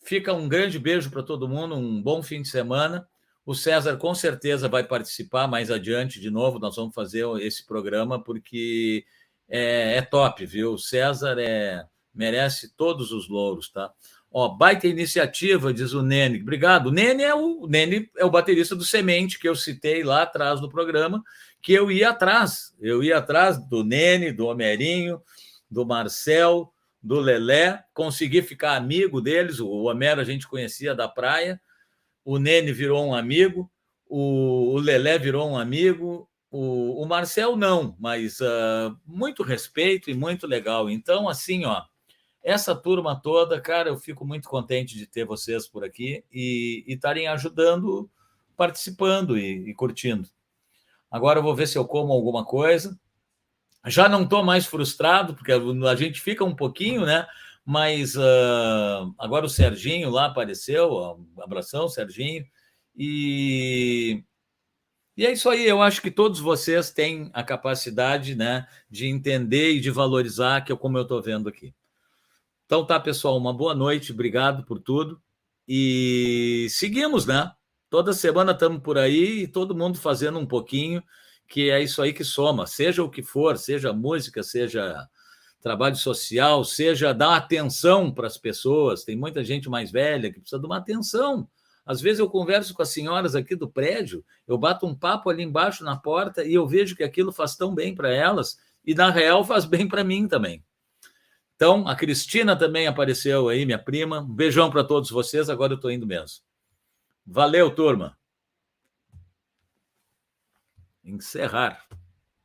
fica um grande beijo para todo mundo, um bom fim de semana. O César com certeza vai participar mais adiante de novo. Nós vamos fazer esse programa porque é, é top, viu? O César é, merece todos os louros, tá? Ó, baita iniciativa, diz o Nene. Obrigado. O Nene é o, o Nene é o baterista do Semente que eu citei lá atrás do programa, que eu ia atrás. Eu ia atrás do Nene, do Homerinho, do Marcel, do Lelé, consegui ficar amigo deles. O Homero a gente conhecia da praia, o Nene virou um amigo, o, Lelé virou um amigo, o, o Marcel não, mas uh, muito respeito e muito legal. Então, assim, ó, essa turma toda, cara, eu fico muito contente de ter vocês por aqui e estarem ajudando, participando e, e, curtindo. Agora eu vou ver se eu como alguma coisa. Já não estou mais frustrado, porque a gente fica um pouquinho, né? Mas uh, agora o Serginho lá apareceu, abração, Serginho. E, e é isso aí, eu acho que todos vocês têm a capacidade né, de entender e de valorizar, que é como eu estou vendo aqui. Então tá, pessoal, uma boa noite, obrigado por tudo. E seguimos, né? Toda semana estamos por aí e todo mundo fazendo um pouquinho, que é isso aí que soma, seja o que for, seja música, seja trabalho social, seja dar atenção para as pessoas. Tem muita gente mais velha que precisa de uma atenção. Às vezes eu converso com as senhoras aqui do prédio, eu bato um papo ali embaixo na porta e eu vejo que aquilo faz tão bem para elas e na real faz bem para mim também. Então, a Cristina também apareceu aí, minha prima. Um beijão para todos vocês. Agora eu estou indo mesmo. Valeu, turma. Encerrar.